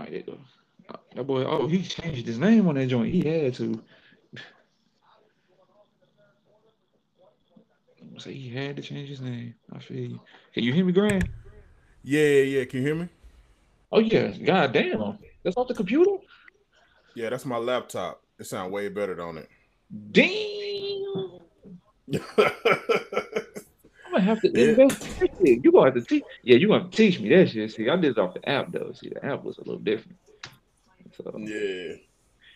All right, there you go. Uh, That boy, oh, he changed his name on that joint. He had to. Say he had to change his name. I feel you. Can you hear me, Grant? Yeah, yeah. Can you hear me? Oh yeah. God damn. That's off the computer. Yeah, that's my laptop. It sounds way better, don't it? Damn. yeah, I'm gonna have to Yeah. investigate it. You gonna have to teach. Yeah, you gonna teach me that shit. See, I did it off the app though. See, the app was a little different. So yeah,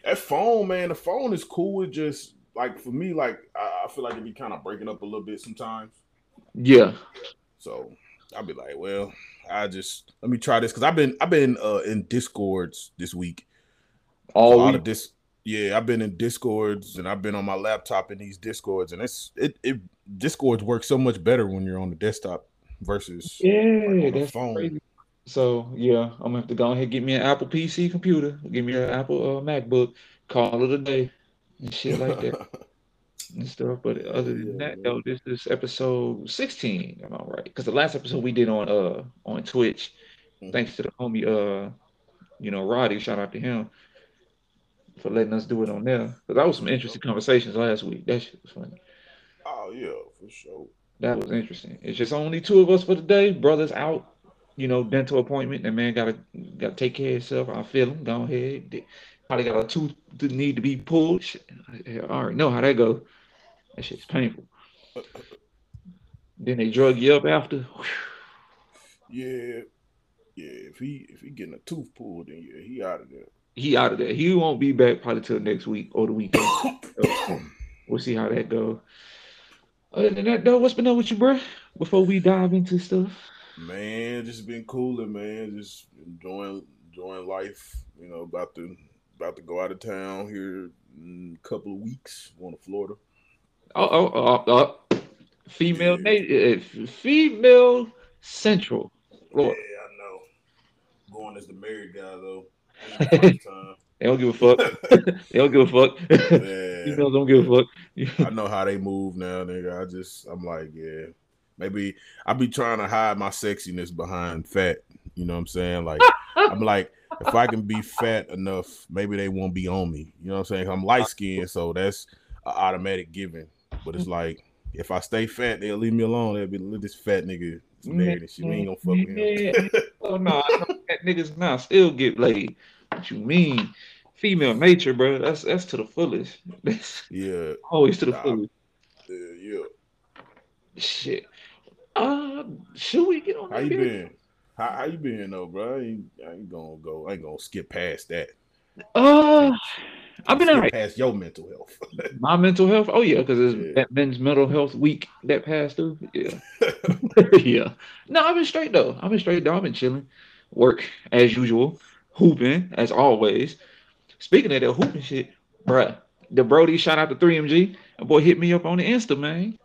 that phone, man. The phone is cool. It just like for me, like I, I feel like it be kind of breaking up a little bit sometimes. yeah. So I'll be like, well, I just let me try this because I've been I've been uh, in discords this week. a All lot week. of this. Yeah, I've been in discords and I've been on my laptop in these discords, and it's it it discords work so much better when you're on the desktop versus Yeah, that's phone. crazy. So yeah, I'm gonna have to go ahead and get me an Apple PC computer, give me an Apple uh, MacBook, call it a day, and shit like that and stuff. But other than that, though, this is episode 16. Am I right? Because the last episode we did on uh on Twitch, Mhm. thanks to the homie uh you know Roddy, shout out to him for letting us do it on there. Because that was some interesting conversations last week. That shit was funny. Oh yeah, for sure. That was interesting. It's just only two of us for the day. Brother's out, you know, dental appointment. That man gotta gotta take care of himself. I feel him. Go ahead. Probably got a tooth that need to be pulled. I already know how that go. That shit's painful. Then they drug you up after. Yeah, yeah. If he if he getting a tooth pulled, then yeah, he out of there. He out of there. He won't be back probably till next week or the weekend. So, we'll see how that goes. Other than that, though, what's been up with you, bro? Before we dive into stuff. Man, just been cooling, man. Just enjoying enjoying life. You know, about to about to go out of town here in a couple of weeks. Going to Florida. Oh, oh, oh, oh. Female, Yeah. na- uh, female central. Lord, Yeah, I know. Going as the married guy though. This is the first time. they don't give a fuck. they don't give a fuck. Females don't give a fuck. I know how they move now, nigga. I just I'm like, yeah. Maybe I be trying to hide my sexiness behind fat. You know what I'm saying? Like I'm like, if I can be fat enough, maybe they won't be on me. You know what I'm saying? I'm light skinned, so that's an automatic given. But it's like if I stay fat, they'll leave me alone. They'll be "Look, this fat nigga married and shit. We ain't gonna fuck with him. oh no, know that niggas now still get laid. What you mean? Female nature, bro. That's that's to the fullest. That's yeah, always to the Nah. fullest. yeah, yeah. Shit. Uh, should we get on How you been? How, how you been though, bro? I ain't, I ain't gonna go. I ain't gonna skip past that. Uh, I've been skip alright. past your mental health. My mental health. Oh yeah, because it's Yeah. that men's mental health week that passed through. Yeah. yeah. No, I've been straight though. I've been straight though. I've been chilling. Work as usual. Hooping as always. Speaking of that hooping shit, bruh, the Brody shout out to 3MG. A boy hit me up on the Insta, man.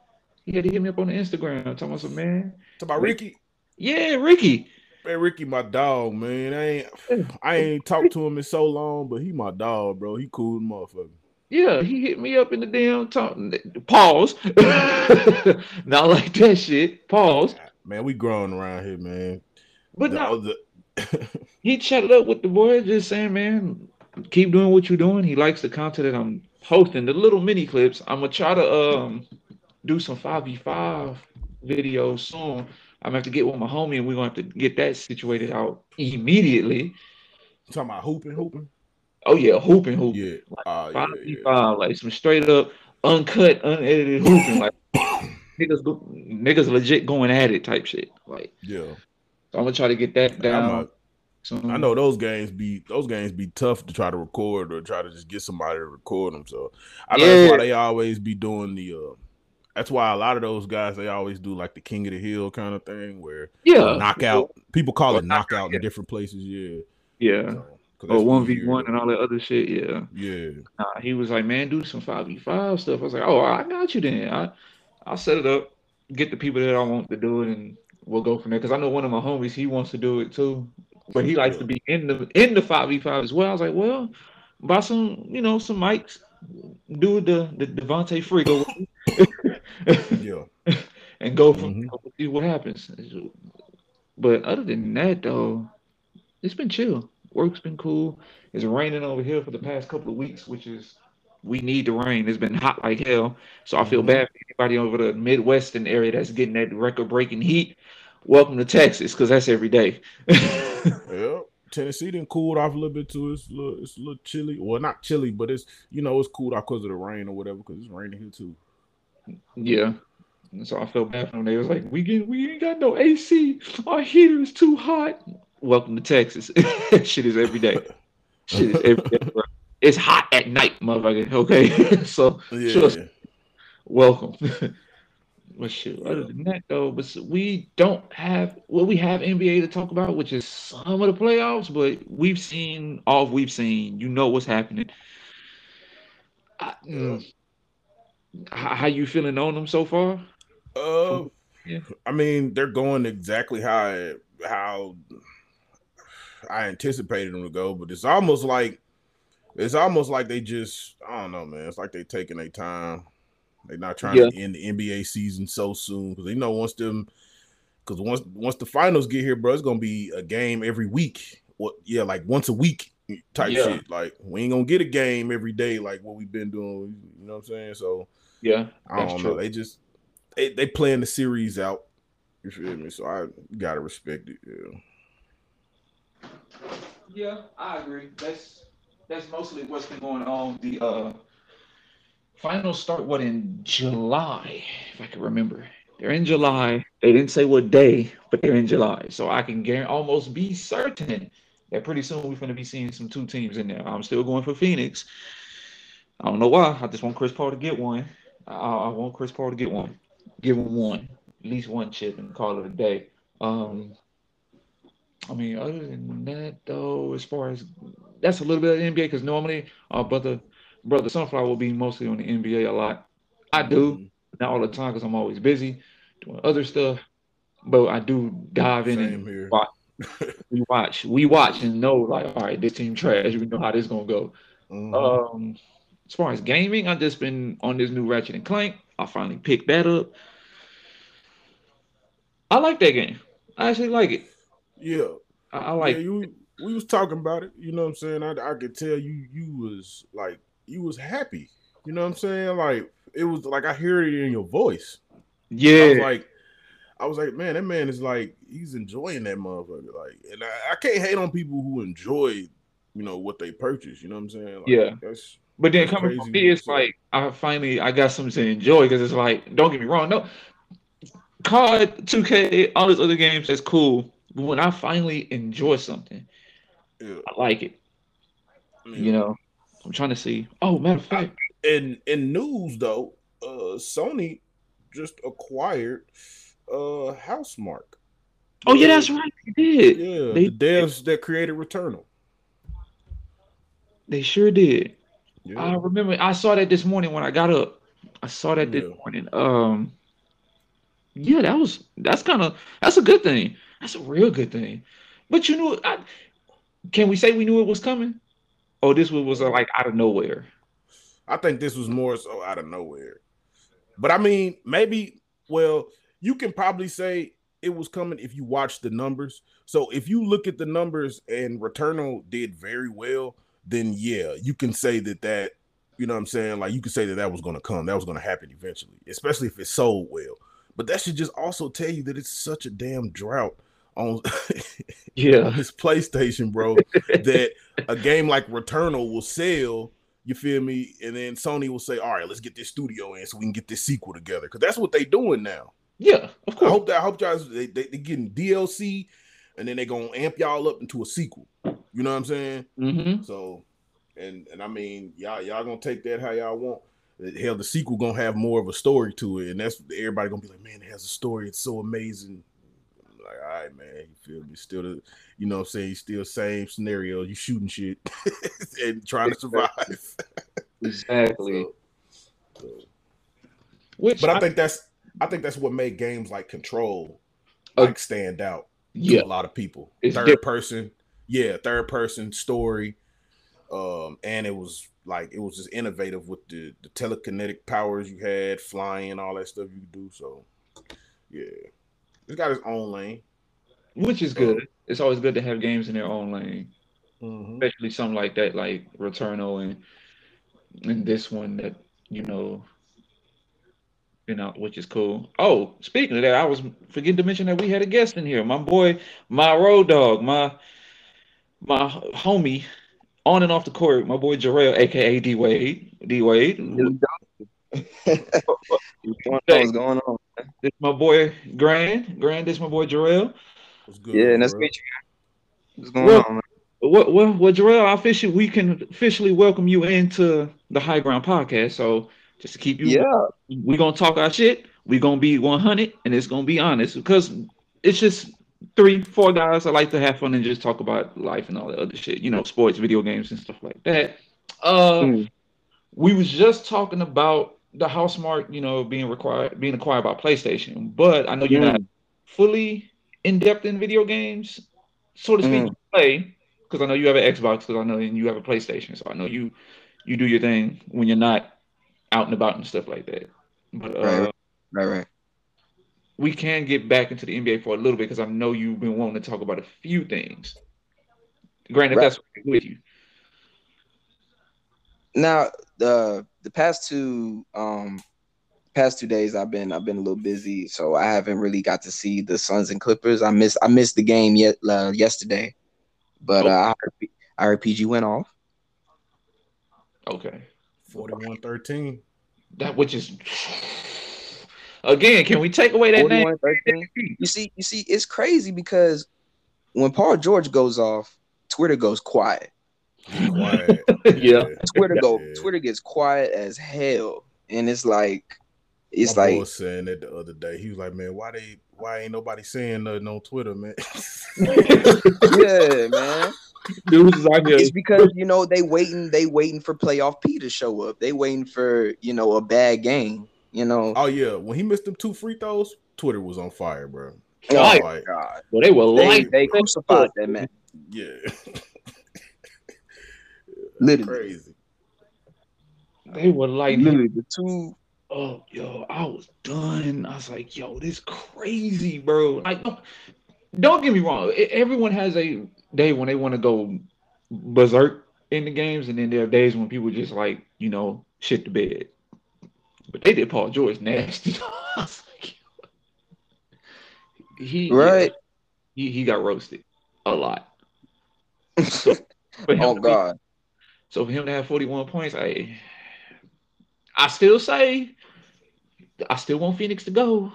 He had to hit me up on the Instagram. Talking about some man. Talk about Ricky. Yeah, Ricky. Man, Ricky, my dog, man. I ain't, I ain't talked to him in so long, but he my dog, bro. He cool motherfucker. Yeah, he hit me up in the damn talk. Pause. Not like that shit. Pause. Man, we growing around here, man. But The no, other- he chatted up with the boy, just saying, man, keep doing what you're doing. He likes the content that I'm posting, the little mini clips. I'm gonna try to um do some 5v5 videos soon. I'm gonna have to get with my homie and we're gonna have to get that situated out immediately. talking about hooping, hooping. Oh yeah, hooping, hooping. Yeah, uh, yeah, Five yeah. v five, like some straight up uncut, unedited hooping, like niggas go, niggas legit going at it type shit. Like yeah. so I'm gonna try to get that down. A- soon. I know those games be those games be tough to try to record or try to just get somebody to record them. So I know that's why they always be doing the. uh That's why a lot of those guys they always do like the king of the hill kind of thing where Yeah, knockout. People call Or it knockout, knockout yeah. in different places. Yeah. Yeah, So, 'cause or one v one and all that other shit. Yeah. Yeah. Nah, he was like, man, do some five v five stuff. I was like, oh, I got you then. I I'll set it up, get the people that I want to do it, and we'll go from there. Because I know one of my homies, he wants to do it too, but he likes to be in the in the five v five as well. I was like, well, buy some, you know, some mics, do the the Devontae freak Yeah. and go from Mhm. see what happens. But other than that, though, it's been chill. Work's been cool. It's raining over here for the past couple of weeks, which is we need the rain. It's been hot like hell. So I feel mm-hmm. bad for anybody over the Midwestern area that's getting that record breaking heat. Welcome to Texas, because that's every day. yep. Tennessee then cooled off a little bit too. It's a little, it's a little chilly. Well, not chilly, but it's you know it's cooled off because of the rain or whatever. Because it's raining here too. Yeah. And so I felt bad for them. They was like, "We get, we ain't got no AC. Our heater is too hot." Welcome to Texas. Shit is every day. Shit is every day. Bro. It's hot at night, motherfucker. Okay, so yeah. Sure, welcome. But shit, other than that though, but we don't have well, we have NBA to talk about, which is some of the playoffs, but we've seen all we've seen. You know what's happening. I, mm, how, how, you feeling on them so far? Uh, yeah. I mean, they're going exactly how I, how I anticipated them to go, but it's almost like it's almost like they just I don't know, man. It's like they taking their time they're not trying yeah. to end the NBA season so soon because they know once them because once once the finals get here, bro, it's gonna be a game every week. What? Yeah, like once a week type yeah. shit. Like we ain't gonna get a game every day like what we've been doing. You know what I'm saying? So yeah, I don't true. know. They just they they playing the series out. You feel me? So I gotta respect it. Yeah. Yeah, I agree. That's that's mostly what's been going on. The uh Finals start what in July, if I can remember. They're in July. They didn't say what day, but they're in July. So I can guarantee, almost be certain that pretty soon we're going to be seeing some two teams in there. I'm still going for Phoenix. I don't know why. I just want Chris Paul to get one. I, I want Chris Paul to get one. Give him one, at least one chip, and call it a day. Um, I mean, other than that, though, as far as that's a little bit of NBA because normally our brother brother Sunflower will be mostly on the NBA a lot. I do, mm-hmm. not all the time because I'm always busy doing other stuff. But I do dive in Same and watch. we watch, we watch and know like, all right, this team trash. We know how this gonna go. Mm-hmm. Um, as far as gaming, I've just been on this new Ratchet and Clank. I finally picked that up. I like that game. I actually like it. Yeah, I, I like. Yeah, you, we was talking about it. You know what I'm saying? I, I could tell you you was like you was happy. You know what I'm saying? Like it was like I hear it in your voice. Yeah. I was like, I was like, man, that man is like he's enjoying that motherfucker. Like, and I, I can't hate on people who enjoy, you know, what they purchase. You know what I'm saying? Like, yeah. That's but then coming from me, it's like I finally I got something to enjoy because it's like, don't get me wrong, no, COD, 2K, all these other games, that's cool. But when I finally enjoy something, yeah. I like it. Yeah. You know, I'm trying to see. Oh, matter of fact, in in news though, uh, Sony just acquired uh Housemarque. Oh yeah, that's right. They did. Yeah, they, the devs that created Returnal. They sure did. Yeah. I remember I saw that this morning when I got up. I saw that yeah. this morning. Um, yeah, that was that's kind of that's a good thing. That's a real good thing. But you know, I, can we say we knew it was coming? Oh, this was, was uh, like out of nowhere. I think this was more so out of nowhere. But I mean, maybe, well, you can probably say it was coming if you watch the numbers. So if you look at the numbers and Returnal did very well, then yeah, you can say that that, you know what I'm saying? Like you can say that that was going to come. That was going to happen eventually, especially if it sold well. But that should just also tell you that it's such a damn drought on yeah on his PlayStation, bro, that a game like Returnal will sell. You feel me? And then Sony will say, "All right, let's get this studio in so we can get this sequel together." Because that's what they're doing now. Yeah, of course. I hope that I hope y'all they, they they getting DLC, and then they gonna amp y'all up into a sequel. You know what I'm saying? Mm-hmm. So, and and I mean, y'all y'all gonna take that how y'all want. Hell, the sequel gonna have more of a story to it, and that's everybody gonna be like, man, it has a story. It's so amazing like, all right, man, you feel me? Still the, you know what I'm saying? Still same scenario. You shooting shit and trying to survive. exactly. So, so. Which but I, I, think that's I think that's what made games like Control like stand out yeah. a lot of people. It's third different. person, yeah, third person story. Um, and it was like it was just innovative with the, the telekinetic powers you had, flying, all that stuff you do. So yeah. He's got his own lane, which is good. it's always good to have games in their own lane. mm-hmm. especially something like that, like Returnal and and this one that you know you know, which is cool. Oh, speaking of that, I was forgetting to mention that we had a guest in here. My boy, my road dog, my my homie, on and off the court, my boy Jarell, aka D Wade. D Wade. What's going on? This my boy Grand. Grand, this my boy Jarell. What's good? Yeah, nice to meet you. What's going well, on, man? Well, well, well, Jarell, officially we can officially welcome you into the High Ground Podcast. So just to keep you. Yeah. We're gonna talk our shit. We're gonna be 100, and it's gonna be honest because it's just three, four guys. I like to have fun and just talk about life and all that other shit. You know, sports, video games, and stuff like that. Uh, mm. we was just talking about the Housemarque, you know, being required, being acquired by PlayStation. But I know you're mm. not fully in depth in video games, so to speak. Mm. Play because I know you have an Xbox, because I know and you have a PlayStation, so I know you you do your thing when you're not out and about and stuff like that. But uh, right, right, right. We can get back into the NBA for a little bit because I know you've been wanting to talk about a few things. Granted, right. that's with you. Now, the the past two um past two days I've been I've been a little busy, so I haven't really got to see the Suns and Clippers. I missed I missed the game yet uh, yesterday, but oh. uh, RPG went off. Okay. 41-13. That which is again, can we take away that name? You see, you see, it's crazy because when Paul George goes off, Twitter goes quiet. Quiet. yeah. Twitter go yeah. Twitter gets quiet as hell. And it's like it's My like was saying that the other day. He was like, Man, why they why ain't nobody saying nothing on Twitter, man? yeah, man. Dudes out here. It's because you know they waiting, they waiting for playoff P to show up. They waiting for you know a bad game. You know. Oh yeah, when he missed them two free throws, Twitter was on fire, bro. Oh my god! Well, they were they, they crucified that man. Yeah. Literally crazy. They were like literally the two. Oh, yo, I was done. I was like, yo, this crazy, bro. Like, don't, don't get me wrong. Everyone has a day when they want to go berserk in the games, and then there are days when people just like you know shit the bed. But they did Paul George nasty. he right. he he got roasted a lot. So oh God. So for him to have 41 points, I I still say I still want Phoenix to go.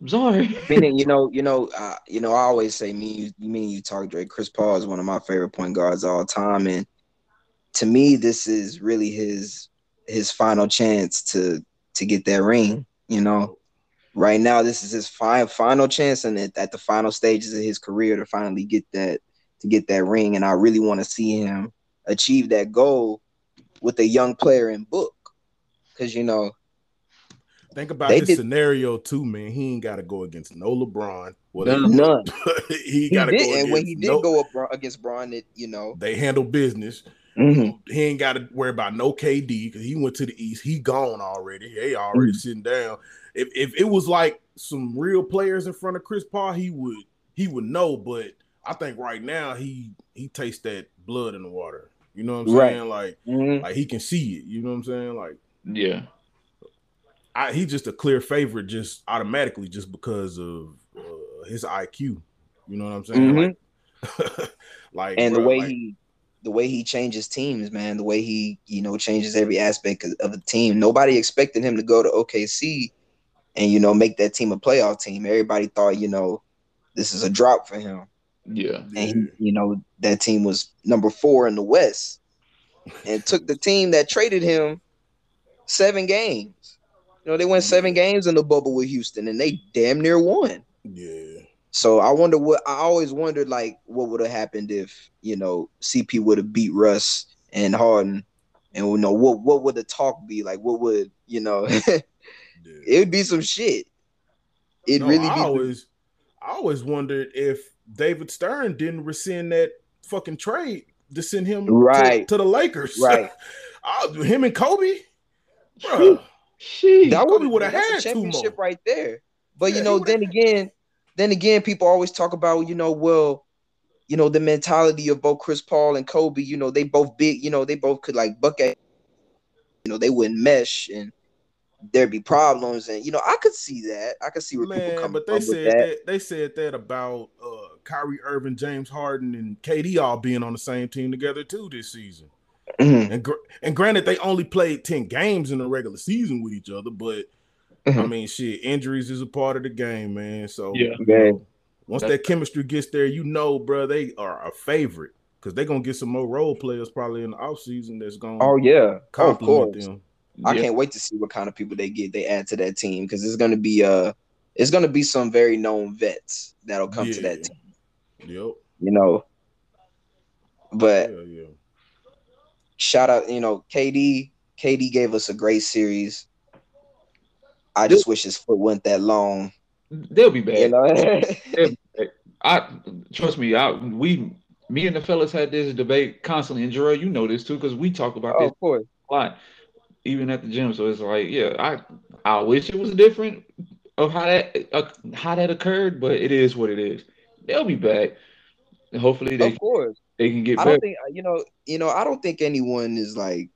I'm sorry. Meaning, you know, you know, uh, you know, I always say me, you, me, you talk Drake. Chris Paul is one of my favorite point guards all time, and to me, this is really his his final chance to to get that ring. You know, right now, this is his final final chance, and at, at the final stages of his career to finally get that to get that ring. And I really want to see him achieve that goal with a young player in book, because you know Think about this did, scenario too, man. He ain't got to go against no LeBron. None. none. he, got to go. And when he did no, go up against Bron, it you know they handle business. Mm-hmm. He ain't got to worry about no KD because he went to the East. He gone already. They already mm-hmm. sitting down. If if it was like some real players in front of Chris Paul, he would he would know. But I think right now he he tastes that blood in the water. You know what I'm right. saying? Like mm-hmm. like he can see it. You know what I'm saying? Like yeah. I, he's just a clear favorite, just automatically, just because of uh, his IQ. You know what I'm saying? Mm-hmm. Like, like, and bro, the way like, he, the way he changes teams, man, the way he, you know, changes every aspect of the team. Nobody expected him to go to OKC and you know make that team a playoff team. Everybody thought, you know, this is a drop for him. Yeah, and he, mm-hmm. you know that team was number four in the West, and took the team that traded him seven games. You know, they went seven mm-hmm. games in the bubble with Houston and they damn near won. Yeah. So I wonder what I always wondered like what would have happened if, you know, CP would have beat Russ and Harden. And you know what what would the talk be? Like what would, you know, yeah. it would be some shit. It no, really I always I always wondered if David Stern didn't rescind that fucking trade to send him right to, to the Lakers. Right. him and Kobe. Bro. She that would would have had a championship right there. But yeah, you know, then again, then again, people always talk about you know, well, you know, the mentality of both Chris Paul and Kobe, you know, they both big, you know, they both could like buck at, you know, they wouldn't mesh and there'd be problems. And, you know, I could see that. I could see where people Man, come but from they with said that. that. they said that about uh Kyrie Irving, James Harden, and KD all being on the same team together too this season. Mhm, And gr- and granted, they only played ten games in the regular season with each other, but I Mhm. mean, shit, injuries is a part of the game, man. So Yeah. you know, once that chemistry gets there, you know, bro, they are a favorite because they're gonna get some more role players probably in the offseason that's gonna Oh, yeah. Oh, of compliment course. them. I Yeah. can't wait to see what kind of people they get, they add to that team because it's gonna be uh it's gonna be some very known vets that'll come to that team, Yep. you know. But Yeah, yeah. shout out, you know, KD. KD gave us a great series. I just wish his foot wasn't that long. They'll be back. You know, I trust me. I we me and the fellas had this debate constantly, and Gerald, you know this too, because we talk about oh, this of course. a lot, even at the gym. So it's like, yeah, I I wish it was different of how that uh, how that occurred, but it is what it is. They'll be back. And hopefully they Of course. they can get I better. don't think you know, you know, I don't think anyone is like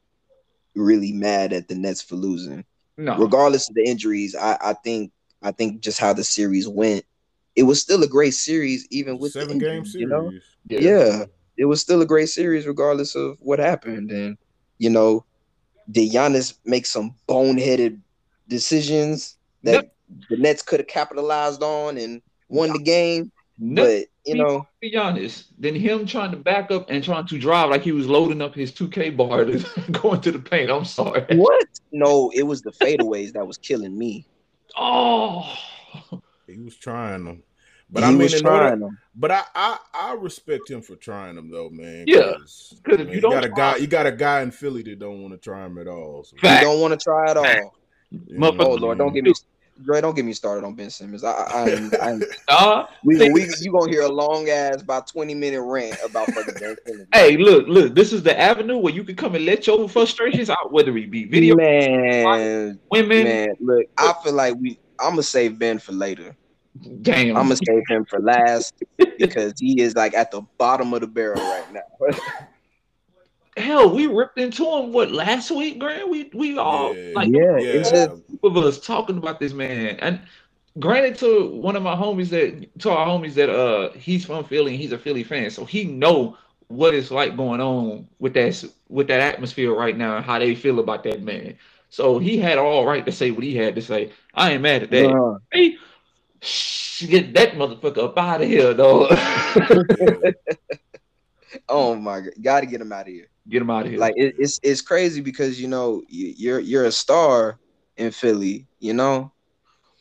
really mad at the Nets for losing. No, Regardless of the injuries, I, I think I think just how the series went, it was still a great series, even with the seven game series. You know, yeah. yeah, it was still a great series regardless of what happened. And you know, did Giannis make some boneheaded decisions that the Nets could have capitalized on and won the game? No, But you know, to be honest, than him trying to back up and trying to drive like he was loading up his 2K bar to going to the paint. I'm sorry. what? No, it was the fadeaways that was killing me. Oh, He was trying them. But he I mean, was in order- trying them. But I, I I respect him for trying them though, man. Yeah, 'cause, 'cause if man, you you, don't got a try- guy, you got a guy in Philly that don't want to try him at all. So, You Fact. don't want to try at all. you know Motherfucker- Oh Lord, don't get me, Dre, don't get me started on Ben Simmons. I, I, I, I uh, we, we, you gonna hear a long ass, about twenty minute rant about fucking Ben Simmons. hey, look, look. This is the avenue where you can come and let your frustrations out, whether it be video, man, women. man, look, I feel like we. I'm gonna save Ben for later. Damn, I'm gonna save him for last because he is like at the bottom of the barrel right now. hell, we ripped into him. What last week, Grant? We we all Yeah. like yeah, Yeah, group of us talking about this man. And granted, to one of my homies that to our homies that uh he's from Philly and he's a Philly fan, so he know what it's like going on with that with that atmosphere right now and how they feel about that man. So he had all right to say what he had to say. I ain't mad at that. uh, Hey, shh, get that motherfucker up out of here, though. oh my god, got to get him out of here. Get him out of here. Like it, it's it's crazy because you know you, you're you're a star in Philly. You know,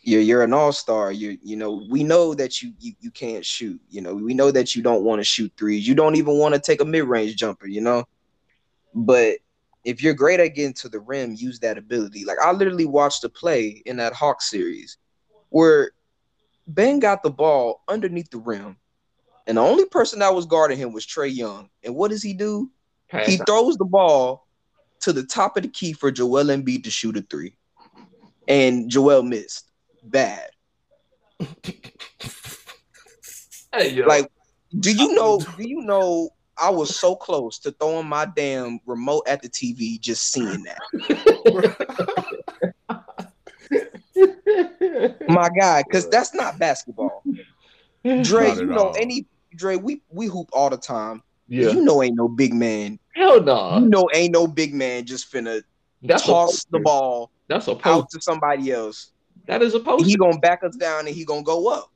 you're you're an all star. You you know we know that you, you you can't shoot. You know we know that you don't want to shoot threes. You don't even want to take a mid range jumper. You know, but if you're great at getting to the rim, use that ability. Like I literally watched a play in that Hawk series where Ben got the ball underneath the rim, and the only person that was guarding him was Trae Young. And what does he do? Pass He out. throws the ball to the top of the key for Joel Embiid to shoot a three, and Joel missed bad. Hey, yo. Like, do you know? Do you know? I was so close to throwing my damn remote at the TV just seeing that. My God, because that's not basketball. Dre, Not you know all. any Dre, we we hoop all the time. Yeah. You know ain't no big man. Hell no. You know ain't no big man just finna That's toss the ball That's a out post. to somebody else. That is a post. He gonna back us down and he gonna go up.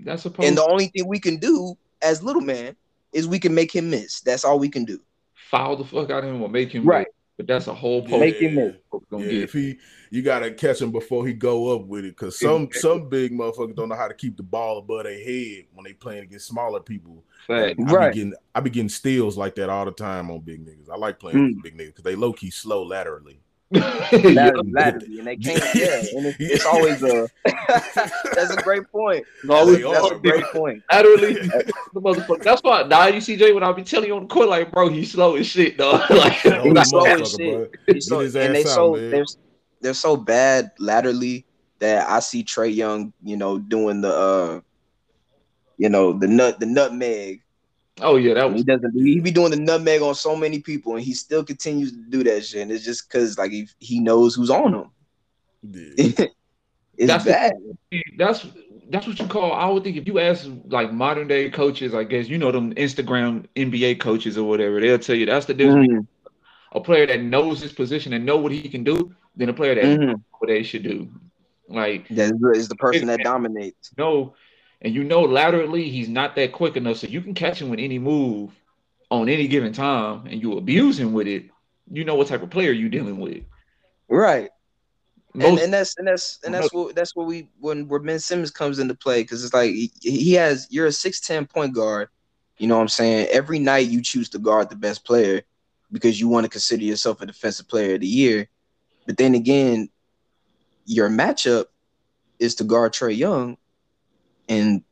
That's a post. And the only thing we can do as little man is we can make him miss. That's all we can do. foul the fuck out of him or make him Right. miss. But that's a whole Yeah. post. Make him miss. Gonna Yeah, get. if he, you gotta catch him before he go up with it, because some Exactly. some big motherfuckers don't know how to keep the ball above their head when they playing against smaller people. Fact. I Right. be getting I be getting steals like that all the time on big niggas. I like playing Mm. with big niggas because they low key slow laterally. Laterally, laterally, and they can't. Yeah, and it's, it's always a. that's a great point. Always They That's are, a great point. Laterally, the motherfucker. That's why now you see Jay when I be telling you on the court, like, bro, he's slow as shit, though. like, No, He's slow as shit. He's so, and they ass out, so man. they're they're so bad laterally that I see Trae Young, you know, doing the uh, you know, the nut the nutmeg Oh yeah, that And was he doesn't. He be doing the nutmeg on so many people, and he still continues to do that shit. And it's just because like he, he knows who's on him. Yeah. it's That's the- bad. that's that's what you call. I would think if you ask like modern day coaches, I guess you know them Instagram NBA coaches or whatever, they'll tell you that's the difference. between Mhm, A player that knows his position and know what he can do, than a player that mhm. knows what they should do. Like That is is the person that dominates. know, and you know laterally he's not that quick enough, so you can catch him with any move on any given time, and you abuse him with it. You know what type of player you're dealing with. Right. and, Most and that's and that's and that's what that's what we when where Ben Simmons comes into play because it's like he, he has you're a six ten point guard, you know what I'm saying. Every night you choose to guard the best player because you want to consider yourself a defensive player of the year, but then again, your matchup is to guard Trae Young, and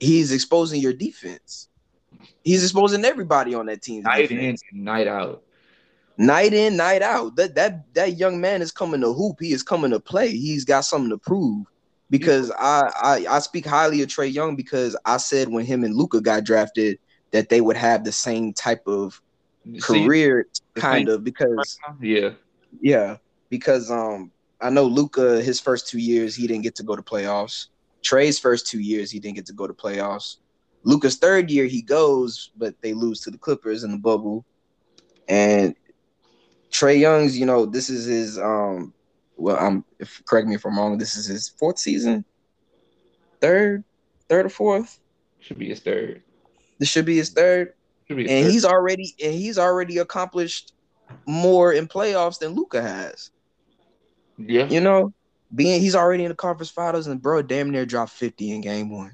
he's exposing your defense. He's exposing everybody on that team. night in, night out. night in, night out. That that that young man is coming to hoop. He is coming to play. He's got something to prove. Because I I, I speak highly of Trae Young because I said when him and Luka got drafted that they would have the same type of career, the kind of because yeah, yeah, because um I know Luka his first two years he didn't get to go to playoffs. Trae's first two years he didn't get to go to playoffs. Luka's third year he goes, but they lose to the Clippers in the bubble. And Trae Young's, you know, this is his um well, I'm if correct me if I'm wrong, this is his fourth season. Third, third or fourth. should be his third. This should be his third. Should be his And third. he's already and he's already accomplished more in playoffs than Luka has. yeah. You know, being he's already in the conference finals and bro damn near dropped 50 in game one.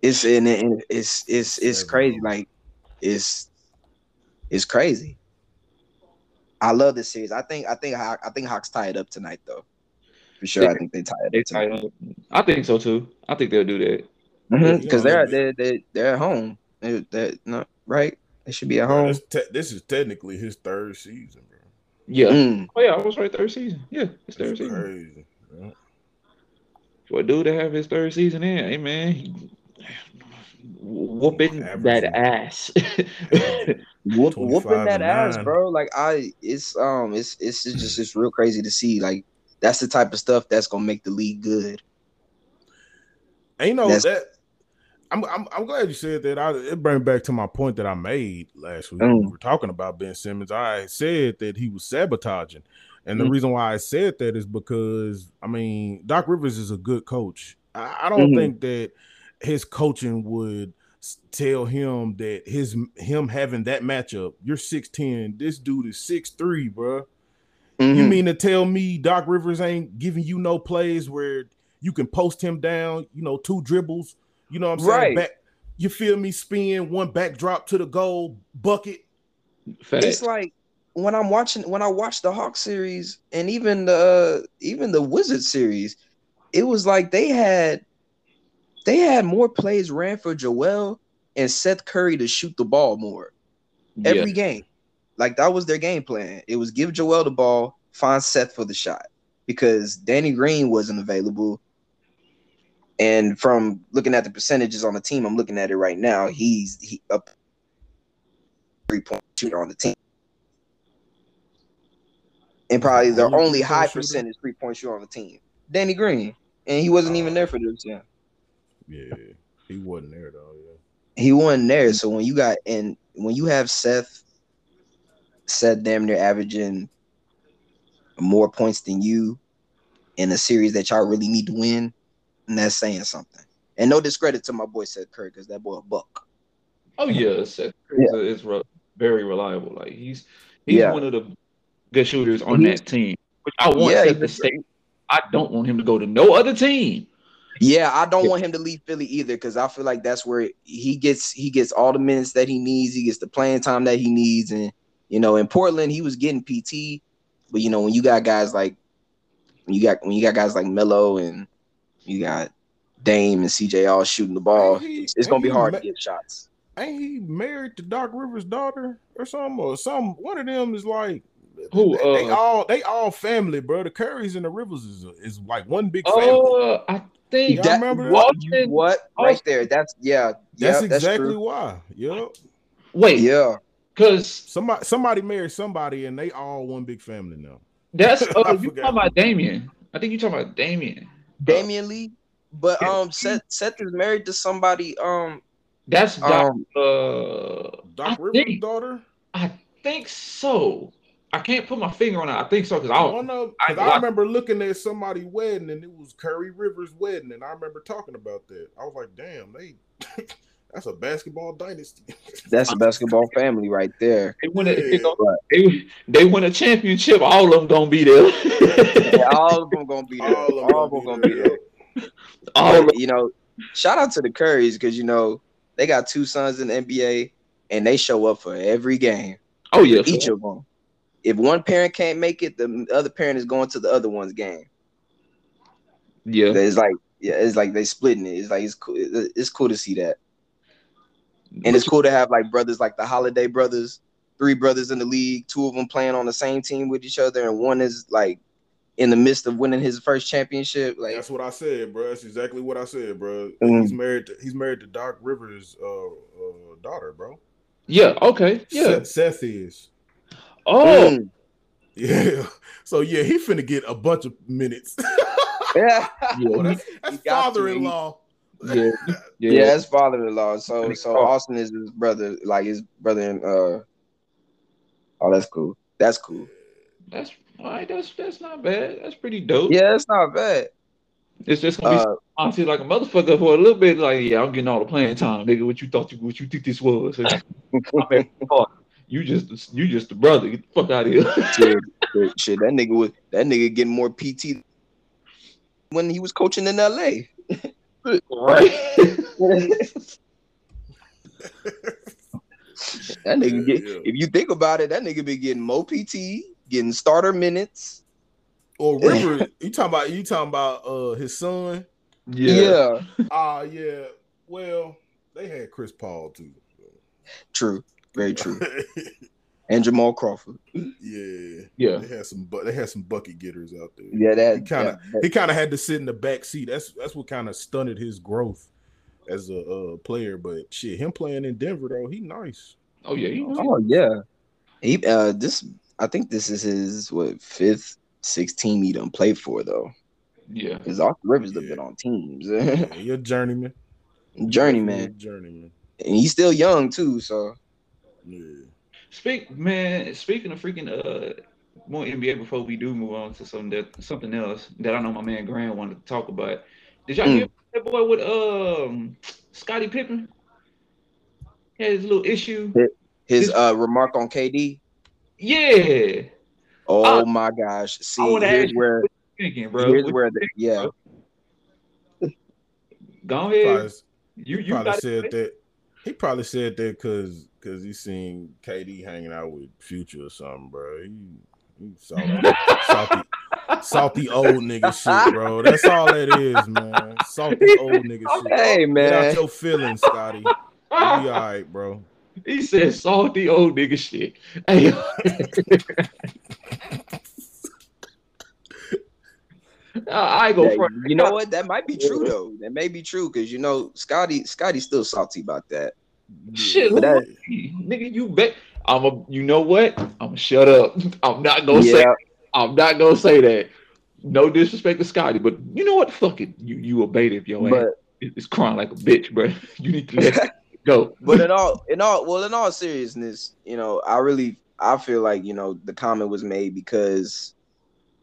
It's and, and it's it's it's crazy. Like it's it's crazy. I love this series. I think I think Hawk, I think Hawks tie it up tonight though. For sure. I think they tie it They up tonight. tied up. I think so too. I think they'll do that. Mm-hmm, Cause you know, they're they're they're they're at home. They're, they're not right. They should be at home. this, te- this is technically his third season, bro. Yeah. Mm. Oh yeah, I was right. Third season. Yeah, it's third It's season. crazy. bro. For a dude to have his third season in, hey man, he, whooping that ass. Whoop, whooping that ass, bro. Like I, it's um, it's it's it's just it's real crazy to see. Like that's the type of stuff that's gonna make the league good. And you know That's- that. I'm, I'm I'm glad you said that. I, it brings back to my point that I made last week. Mm. We were talking about Ben Simmons. I said that he was sabotaging, and the Mm. reason why I said that is because I mean Doc Rivers is a good coach. I, I don't Mhm. think that his coaching would tell him that his him having that matchup. You're six ten. This dude is six three, bro. You Mhm. mean to tell me Doc Rivers ain't giving you no plays where you can post him down, you know, two dribbles, you know what I'm saying? Right. Back, you feel me spin one backdrop to the goal bucket. Facts. it's like when I'm watching when I watch the Hawk series and even the uh, even the Wizard series, it was like they had they had more plays ran for Joel and Seth Curry to shoot the ball more. yeah. every game. Like that was their game plan. It was give Joel the ball, find Seth for the shot because Danny Green wasn't available. And from looking at the percentages on the team, I'm looking at it right now. He's he up three point shooter on the team, and probably the Only only high percentage three point shooter on the team. Danny Green, and he wasn't even there for this. Yeah, Yeah, he wasn't there though. Yeah. he wasn't there. So when you got and when you have Seth, Seth damn near averaging more points than you in a series that y'all really need to win, and that's saying something. And no discredit to my boy Seth Curry because that boy a buck. Oh yeah, Seth Curry is, is re- very reliable. Like he's he's Yeah. one of the good shooters on He's- that team. Which I want Yeah, Seth to stay. I don't want him to go to no other team. Yeah, I don't Yeah. want him to leave Philly either because I feel like that's where he gets he gets all the minutes that he needs. He gets the playing time that he needs, and you know, in Portland he was getting PT, but you know when you got guys like when you got when you got guys like Melo and you got Dame and CJ all shooting the ball, he- it's, it's gonna be hard ma- to get shots. Ain't he married to Doc Rivers' daughter or something? Or some one of them is like Who, They, they uh, all they all family, bro. The Currys and the Rivers is is like one big family. Uh, I think Y'all That- remember that? what, what right there? That's yeah. That's yeah, exactly true. why. Yep. wait, Yeah. because Somebody somebody married somebody and they all one big family now. that's I uh, you talking about Damion. I think you talking about Damion. Damion Lee. But um Seth Seth is married to somebody um That's Doc, um uh Doc Rivers' think- daughter. I think so. I can't put my finger on it. I think so because I One of, I- 'cause I, remember looking at somebody wedding and it was Curry Rivers' wedding, and I remember talking about that. I was like, damn, they that's a basketball dynasty. that's a basketball family right there. they win a, Yeah. they, they win a championship. All of them gonna be there. Yeah, all of them gonna be there. All All, of them them gonna gonna be be there. all But, you know, shout out to the Currys because you know they got two sons in the NBA and they show up for every game. oh yeah, Each of them. If one parent can't make it, the other parent is going to the other one's game. yeah. It's like yeah, it's like they splitting it. It's like it's cool. It's cool to see that, and it's cool to have like brothers like the Holiday brothers, three brothers in the league, two of them playing on the same team with each other, and one is like in the midst of winning his first championship. Like That's what I said, bro. That's exactly what I said, bro. Mhm. He's married. To, he's married to Doc Rivers' uh, uh, daughter, bro. Yeah. Okay. Yeah. Seth, Seth is. Oh. mm. Yeah. So yeah, he finna get a bunch of minutes. yeah, Oh, that's that's He got to. father-in-law. Yeah. Yeah. yeah, his father-in-law. So so called- Austin is his brother, like his brother. In, uh, oh, that's cool. That's cool. That's all right. That's that's not bad. That's pretty dope. Yeah, it's not bad. It's just gonna be Uh, honestly like a motherfucker for a little bit. Like, yeah, I'm getting all the playing time, nigga. What you thought you what you think this was? I you just you just the brother. Get the fuck out of here. shit, shit, shit, that nigga was that nigga getting more PT when he was coaching in LA. right. That nigga Yeah, get yeah. if you think about it, that nigga be getting more PT, getting starter minutes. Or River, you talking about you talking about uh his son? Yeah, Ah, yeah. Well, they had Chris Paul too. true, very true. And Jamal Crawford. yeah, Yeah. They had some, bu- they had some bucket getters out there. Yeah, that He kinda- He kind of had to sit in the back seat. That's that's what kind of stunted his growth as a uh, player. But shit, him playing in Denver though, he nice. Oh yeah. He, oh yeah. He uh this I think this is his what fifth, sixth team he done played for though. yeah. Because Austin Rivers have Yeah. been on teams. Yeah, he a journeyman. Journeyman. Journeyman. And he's still young too, so Yeah. Speak, man. Speaking of freaking uh more NBA before we do move on to something that something else that I know my man Grant wanted to talk about. Did y'all Mm. hear that boy with um Scottie Pippen? He had his little issue. his His- uh remark on KD. Yeah. Oh Uh, my gosh. See, wanna here's ask you where Thinking, bro. here's What where the think, yeah. bro? Go ahead. Probably, You you probably got said that. He probably said that because because he seen KD hanging out with Future or something, bro. He, he salty, salty, salty old nigga shit, bro. That's all that is, man. Salty old nigga shit. Hey man. Get out man. your feelings, Scottie. You'll be all right, bro. He said salty old nigga shit. Hey, I ain't gonna Yeah, front. you know what? That might be true though. That may be true because you know Scottie Scottie's still salty about that. Shit, that- nigga, you bet. I'm a. You know what? I'm shut up. I'm not gonna say. I'm not gonna say that. No disrespect to Scottie, but you know what? Fuck it. You you obeyed if your ass but is crying like a bitch, bro. You need to let go. but in all in all well in all seriousness, you know, I really I feel like you know the comment was made because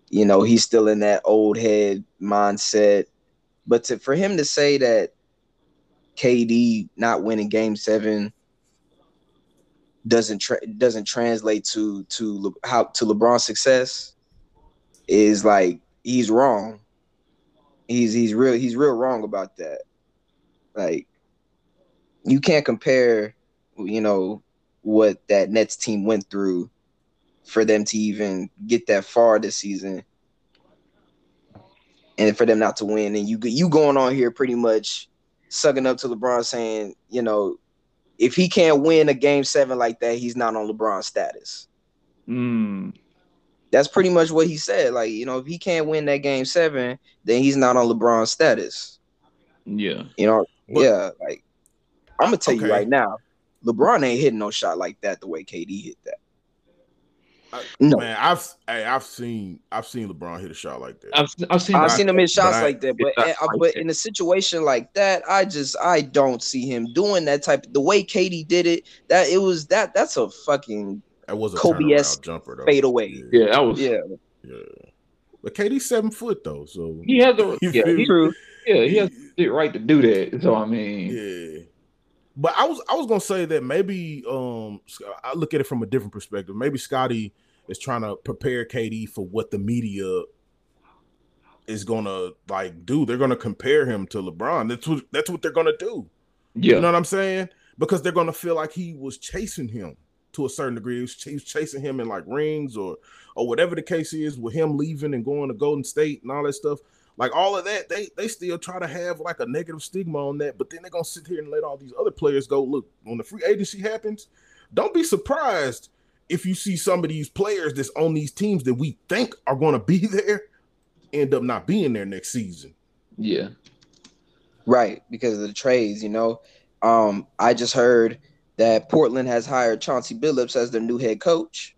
you know he's still in that old head mindset. But to for him to say that KD not winning Game Seven doesn't tra- doesn't translate to to Le- how to LeBron's success is like he's wrong. He's he's real he's real wrong about that. Like you can't compare, you know, what that Nets team went through for them to even get that far this season, and for them not to win. And you you going on here pretty much sucking up to LeBron, saying, you know, if he can't win a game seven like that, he's not on LeBron status. Mm, That's pretty much what he said. Like, you know, if he can't win that game seven, then he's not on LeBron status. Yeah. You know, But- yeah. Like I'm gonna tell you right now, LeBron ain't hitting no shot like that the way KD hit that. I- no, Man, I've hey, I've seen I've seen LeBron hit a shot like that. I've, I've seen. I've seen him hit shots but I- like that, but it's uh, like but that. in a situation like that, I just I don't see him doing that type. Of, The way Katie did it, that it was that that's a fucking That was a Kobe-esque jumper though. fadeaway. Yeah, Yeah, that was. yeah. yeah. But Katie's seven foot though, so He has the. You Yeah, he. True. yeah, he has the right to do that. So I mean, Yeah. But I was I was gonna say that maybe um I look at it from a different perspective. Maybe Scottie is trying to prepare KD for what the media is gonna like do. They're gonna compare him to LeBron. That's what that's what they're gonna do. yeah, You know what I'm saying? Because they're gonna feel like he was chasing him to a certain degree. He was, he was chasing him in like rings or or whatever the case is with him leaving and going to Golden State and all that stuff. Like all of that, they they still try to have like a negative stigma on that, but then they're gonna sit here and let all these other players go. Look, when the free agency happens, don't be surprised if you see some of these players that's on these teams that we think are gonna be there end up not being there next season. yeah. Right, because of the trades, you know. Um, I just heard that Portland has hired Chauncey Billups as their new head coach.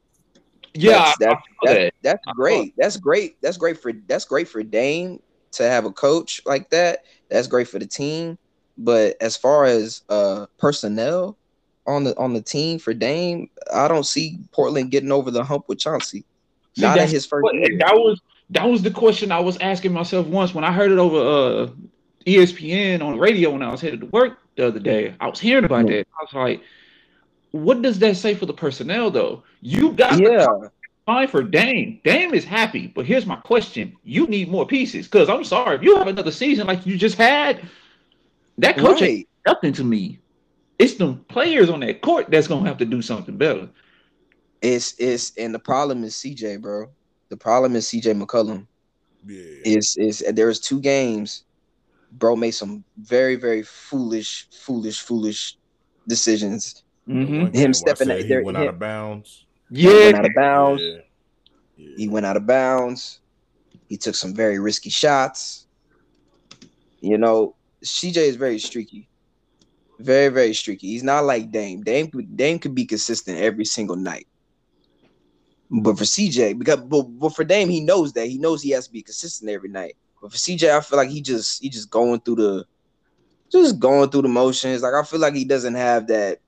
Yeah, that's that's, that's, that's great. That's great. That's great for that's great for Dame to have a coach like that. That's great for the team. But as far as uh personnel on the on the team for Dame, I don't see Portland getting over the hump with Chauncey. See, Not in his first year. that was that was the question I was asking myself once when I heard it over uh ESPN on the radio when I was headed to work the other day. I was hearing about Yeah. that. I was like, what does that say for the personnel though? You got the Yeah, fine for Dame. Dame is happy, but here's my question: You need more pieces because I'm sorry if you have another season like you just had, that coach ain't nothing to me. It's the players on that court that's gonna have to do something better. It's it's and the problem is CJ, bro. The problem is CJ McCollum. Yeah. is is there's two games bro made some very very foolish foolish foolish decisions Mhm. One game where I stepping said out he there- went out of bounds. He went Yeah, out of bounds. Yeah. Yeah. he went out of bounds. He took some very risky shots. You know cj is very streaky. Very very streaky. He's not like dame. Dame dame could be consistent every single night. But for cj because but, but for dame he knows that. He knows he has to be consistent every night. But for cj i feel like he just he just going through the just going through the motions. Like i feel like he doesn't have that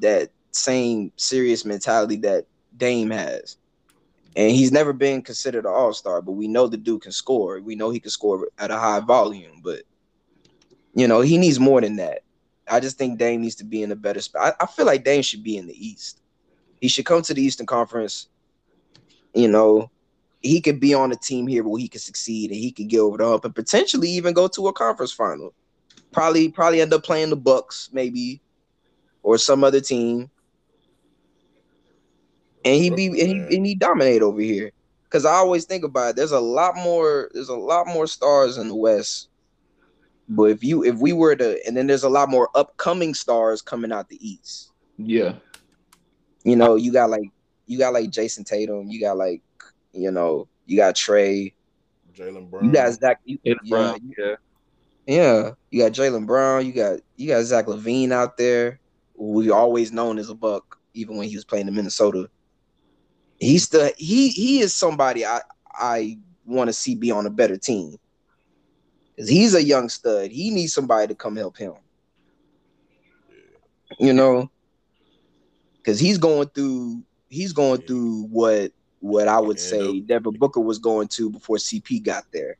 that same serious mentality that dame has. And he's never been considered an all-star but we know the dude can score. We know he can score at a high volume but you know he needs more than that. I just think dame needs to be in a better spot i, I feel like dame should be in the east. He should come to the eastern conference you know. He could be on a team here where he could succeed and he could get over the hump and potentially even go to a conference final. Probably probably end up playing the bucks maybe or some other team and he be and he, and he dominate over here. Cause I always think about it, there's a lot more there's a lot more stars in the West. But if you if we were to and then there's a lot more upcoming stars coming out the East. yeah, You know, you got like you got like Jayson Tatum, you got like you know, you got Trae, Jaylen Brown. you got Zach, you, Jaylen yeah, Brown, yeah, yeah, you got Jaylen Brown, you got you got Zach LaVine out there, who we always known as a buck, even when he was playing in Minnesota. He's the he he is somebody I I want to see be on a better team. Cause he's a young stud. He needs somebody to come help him. You know, because he's going through he's going through what what I would say Devin Booker was going to before CP got there.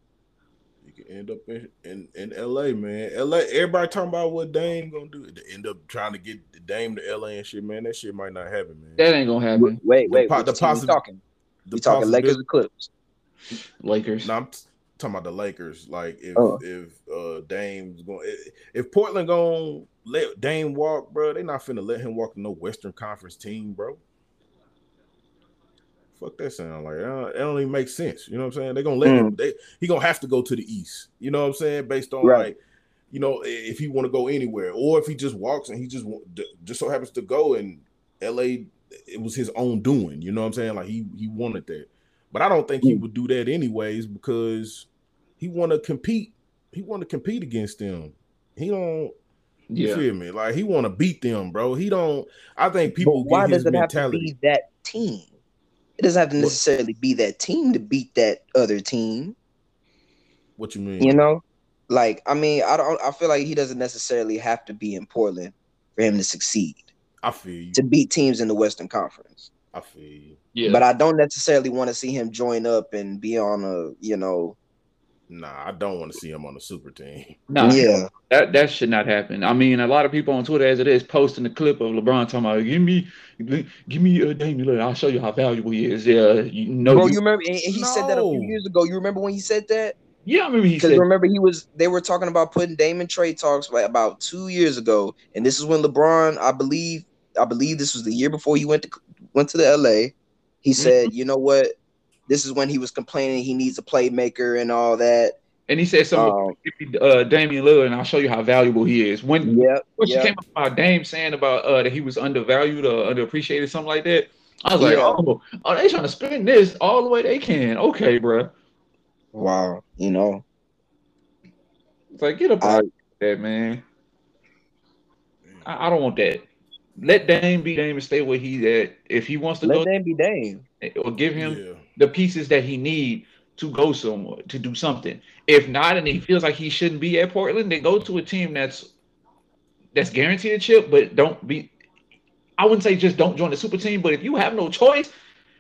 You can end up in, in, in LA, man. LA, everybody talking about what Dame gonna do. They end up trying to get the Dame to LA and shit, man. That shit might not happen, man. that ain't gonna happen. Wait, wait, The po- wait. the The team possi- talking? The We talking Lakers possibility- or Clips? Lakers. No, I'm t- talking about the Lakers. Like if Oh. if uh Dame's going, if Portland gonna let Dame walk, bro, they not finna let him walk to no Western Conference team, bro. Fuck that sound like uh, it don't even make sense. You know what I'm saying? They're gonna let him. They, he gonna have to go to the East. You know what I'm saying? Based on Right. like, you know, if he want to go anywhere, or if he just walks and he just wa- just so happens to go in L.A. It was his own doing. You know what I'm saying? Like he he wanted that, but I don't think he Mm. would do that anyways because he want to compete. He want to compete against them. He don't. You Yeah. feel me? Like he want to beat them, bro. He don't. I think But people why his does it have to be that team? It doesn't have to What? necessarily be that team to beat that other team. What you mean? You know, like I mean, I don't. I feel like he doesn't necessarily have to be in Portland for him to succeed I feel you. to beat teams in the Western Conference. I feel you. Yeah. But I don't necessarily want to see him join up and be on a, you know, Nah, I don't want to see him on the super team. Nah, yeah, that that should not happen. I mean, a lot of people on Twitter, as it is, posting the clip of LeBron talking about, "Give me, give me uh, Damian Lillard. I'll show you how valuable he is." Yeah, you know, bro. you- You remember? And and he said that a few years ago. You remember when he said that? yeah, I remember he said, remember he was they were talking about putting Damon trade talks like about two years ago, and this is when LeBron, I believe, I believe this was the year before he went to went to the LA. He said, you know what? This is when he was complaining he needs a playmaker and all that. and he said something, Um, give uh, Damian Lillard, and I'll show you how valuable he is. When yeah, when she yeah. came up about Dame saying about uh, that he was undervalued or underappreciated, something like that, I was like, Yeah. oh, oh, they trying to spin this all the way they can. Okay, bro. Wow, you know, It's like get up I- out that, man. I, I don't want that. Let Dame be Dame and stay where he's at. If he wants to let go, Dame be Dame. or give him Yeah. The pieces that he need to go somewhere to do something. If not, and he feels like he shouldn't be at Portland, then go to a team that's that's guaranteed a chip, but don't be. I wouldn't say just don't join the super team, but if you have no choice,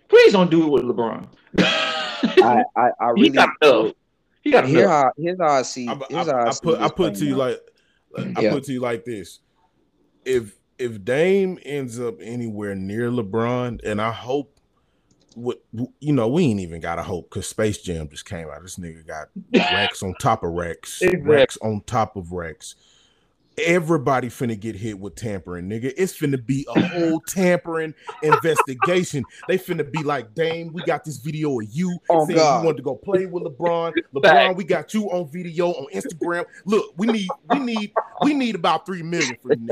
please don't do it with LeBron. I, I, I he really got enough. He got Here enough. how here's how I see. I, Here's I- how I, I see put I put to you playing out. like I Yeah. put to you like this. If if Dame ends up anywhere near LeBron, and I hope what you know, we ain't even got a hope because Space Jam just came out. This nigga got racks on top of racks, Exactly. racks on top of racks. Everybody finna get hit with tampering, nigga. It's finna be a whole tampering investigation. They finna be like, Dame, we got this video of you Oh, saying God. you wanted to go play with LeBron. LeBron, we got you on video on Instagram. Look, we need, we need, we need about three million for you.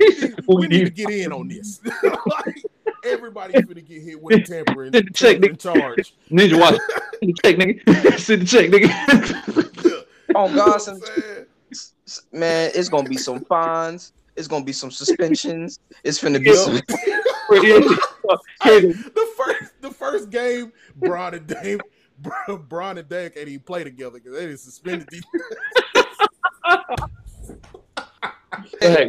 niggas. we need to get in on this. like, everybody's gonna get hit with a tampering, Send the check, tampering charge. Ninja watch. Send the check, nigga. Send the check, nigga. Oh You know God, what some, I'm saying? s- man, it's gonna be some fines. It's gonna be some suspensions. It's gonna be Yup. some. Hey, the first the first game, Bron and Dame, Bra- Bron and Dame can't even play together because they didn't suspended these. Hey,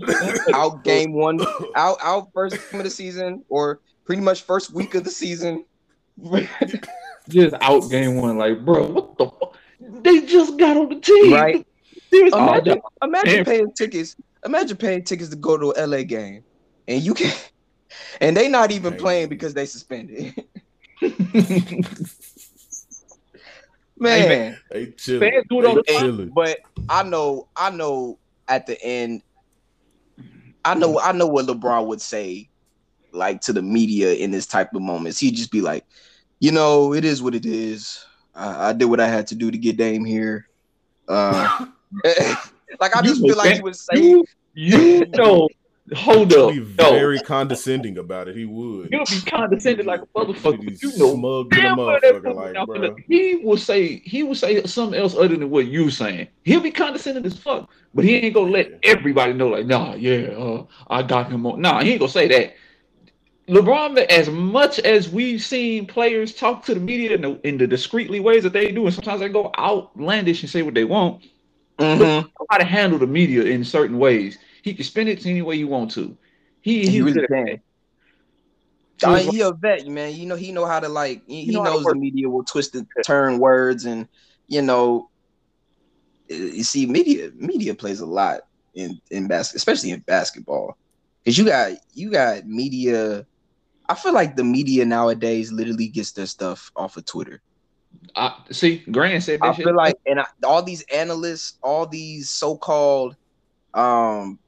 out game one, out out first game of the season, or pretty much first week of the season. just out game one. Like, bro, what the fuck? They just got on the team. Right. Seriously. Imagine, imagine damn. paying tickets. Imagine paying tickets to go to a LA game, and you can, and they not even playing because they suspended. Hey, Man, They chilling. Fans do it all the time. chilling. but I know, I know. At the end, I know, I know what LeBron would say, like to the media in this type of moments. He'd just be like, you know, it is what it is. I, I did what I had to do to get Dame here. Uh, like I just know feel like that- he would say, You, you know, hold up. Be No, very condescending about it. He would. He'll be condescending like a motherfucker. He'd be You know, smug to the damn motherfucker, like, not bro. he will say he will say something else other than what you're saying. He'll be condescending as fuck, but he ain't gonna let everybody know. Like, nah, yeah, uh, I got him on. Nah, he ain't gonna say that. LeBron, as much as we've seen players talk to the media in the, in the discreetly ways that they do, and sometimes they go outlandish and say what they want, Mhm. know how to handle the media in certain ways. He can spend it any way you want to. He, He he really good at can. I mean, he a vet, man. You know, he know how to like. He, He he know knows the media will twist and turn words, and you know, you see, media media plays a lot in in basket, especially in basketball, because you got you got media. I feel like the media nowadays literally gets their stuff off of Twitter. I, see, Grant said that I shit. feel like, and I, all these analysts, all these so-called um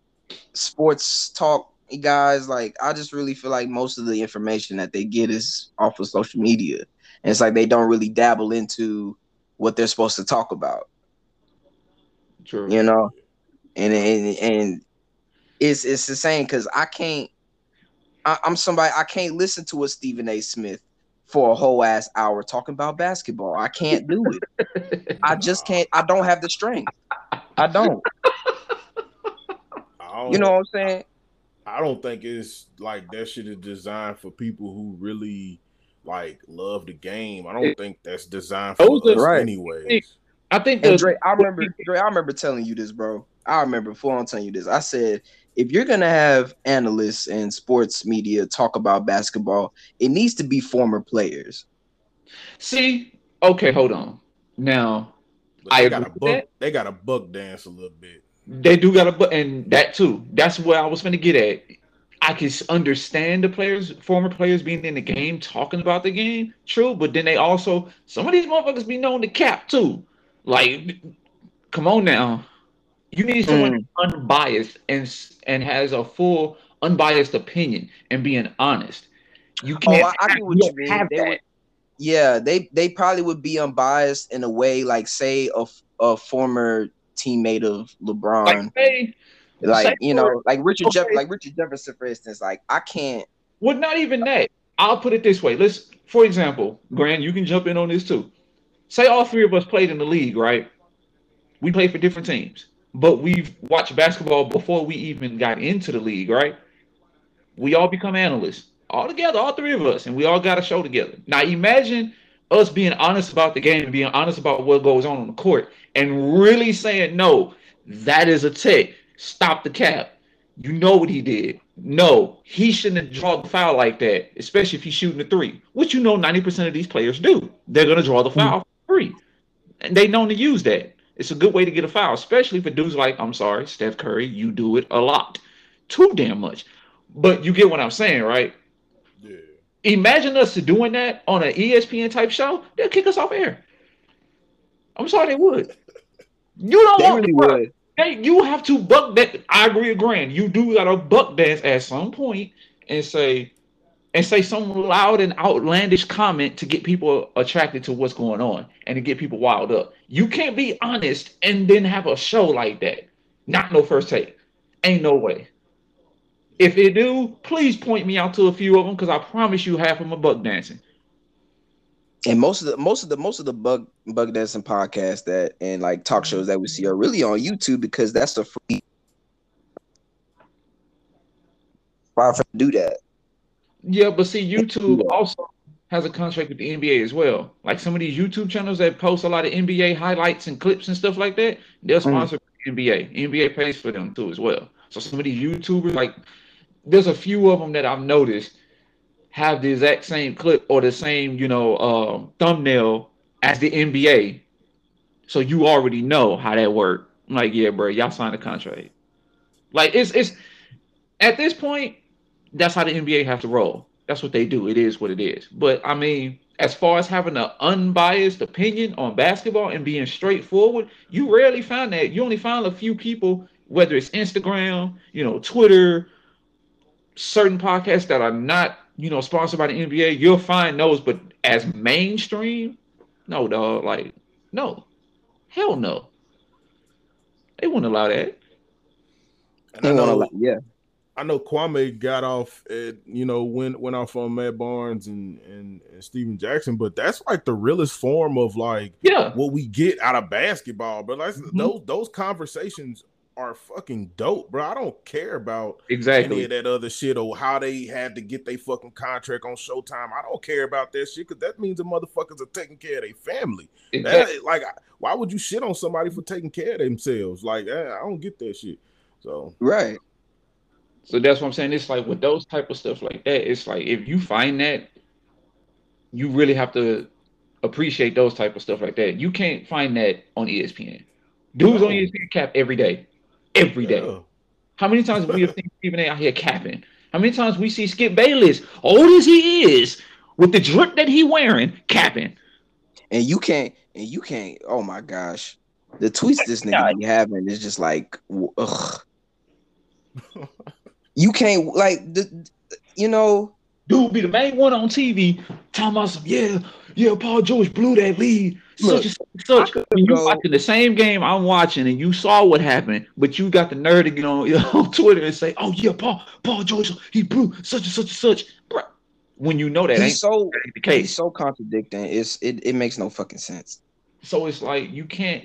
sports talk guys, like I just really feel like most of the information that they get is off of social media, and it's like they don't really dabble into what they're supposed to talk about, True. you know, and and and it's it's the same because I can't. I, I'm somebody I can't listen to a Stephen A. Smith for a whole ass hour talking about basketball. I can't do it. I just can't. I don't have the strength. I don't. I don't You know what I'm saying? I don't think it's like that shit is designed for people who really like love the game. I don't It- think that's designed for Those us Right. anyways. I think the Dre, I remember Dre, I remember telling you this, bro. I remember before I'm telling you this. I said if you're gonna have analysts and sports media talk about basketball, it needs to be former players. see. Okay, hold on. Now But I they agree got a with buck. They got a buck dance a little bit. They do got a but and that too. That's where I was gonna get at. I can understand the players, former players being in the game, talking about the game, true, but then they also some of these motherfuckers be known to cap too. Like, come on now. You need someone mm. unbiased and and has a full unbiased opinion and being honest. You Oh, can't I, I have- get what you mean. They would, yeah, they they probably would be unbiased in a way, like say a a former teammate of LeBron, Like, hey, like you know, like Richard Jeff, like Richard Jefferson, for instance. Like I can't. Well, not even that. I'll put it this way. Let's, for example, Grant, you can jump in on this too. Say all three of us played in the league, right? We played for different teams, but we've watched basketball before we even got into the league, right? We all become analysts, all together, all three of us, and we all got a show together. Now, imagine us being honest about the game, being honest about what goes on on the court, and really saying, no, that is a tech. Stop the cap. You know what he did. No, he shouldn't have drawn the foul like that, especially if he's shooting a three, which you know 90% of these players do. They're going to draw the mm-hmm. foul for three. And they know to use that. It's a good way to get a foul, especially for dudes like, I'm sorry, Steph Curry, you do it a lot. Too damn much. But you get what I'm saying, right? Imagine us doing that on an ESPN type show, they'll kick us off air. I'm sorry, they would. You don't They want really would. Hey, you have to buck that. I agree with Grant. You do got to buck dance at some point and say, and say some loud and outlandish comment to get people attracted to what's going on and to get people wild up. You can't be honest and then have a show like that. Not no first take. Ain't no way. If it do, please point me out to a few of them because I promise you half of them are buck dancing. And most of the most of the most of the bug bug dancing podcasts that and like talk shows that we see are really on YouTube because that's the free. For do that? Yeah, but see, YouTube also has a contract with the NBA as well. Like some of these YouTube channels that post a lot of NBA highlights and clips and stuff like that, they're mm. sponsored by the NBA. NBA pays for them too as well. So some of these YouTubers, like, there's a few of them that I've noticed have the exact same clip or the same, you know, um, thumbnail as the NBA. So you already know how that worked. I'm like, yeah, bro, y'all signed a contract. Like it's it's at this point, that's how the NBA has to roll. That's what they do. It is what it is. But I mean, as far as having an unbiased opinion on basketball and being straightforward, you rarely find that. You only find a few people, whether it's Instagram, you know, Twitter, certain podcasts that are not, you know, sponsored by the NBA. You'll find those, but as mainstream, no, dog. Like, no, hell no. They wouldn't allow that. And I know, like- yeah. I know Kwame got off at you know went went off on Matt Barnes and and, and Stephen Jackson, but that's like the realest form of like Yeah, what we get out of basketball. But like Mhm. those those conversations are fucking dope, bro. I don't care about exactly any of that other shit or how they had to get their fucking contract on Showtime. I don't care about that shit because that means the motherfuckers are taking care of their family. exactly. That, like, why would you shit on somebody for taking care of themselves? Like, eh, I don't get that shit. So Right. So that's what I'm saying. It's like with those type of stuff like that, it's like if you find that, you really have to appreciate those type of stuff like that. You can't find that on ESPN. Dudes on No. ESPN cap every day. Every day. yeah. How many times we have seen Stephen A out here capping? How many times we see Skip Bayless, old as he is, with the drip that he wearing, capping? And you can't and you can't. Oh my gosh, the tweets this nigga be having is just like, ugh. You can't like the, you know. Dude be the main one on TV talking about some, yeah, yeah, Paul George blew that lead. Look, such and such. I you go- watching the same game I'm watching and you saw what happened, but you got the nerve to get on, on Twitter and say, oh yeah, Paul, Paul George, he blew such and such and such. Bro, when you know that he's so the case. he's so contradicting. It's it, it makes no fucking sense. So it's like you can't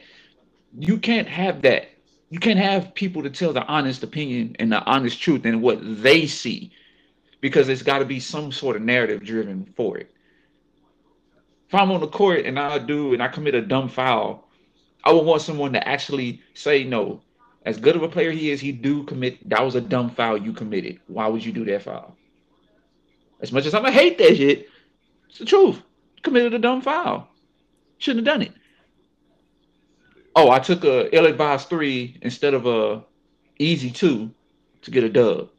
you can't have that. You can't have people to tell the honest opinion and the honest truth and what they see because it's got to be some sort of narrative driven for it. If I'm on the court and I do and I commit a dumb foul, I would want someone to actually say no. As good of a player he is, he do commit that was a dumb foul you committed. Why would you do that foul? As much as I'm gonna hate that shit, it's the truth. Committed a dumb foul. Shouldn't have done it. Oh, I took a a L advise three instead of a easy two to get a dub.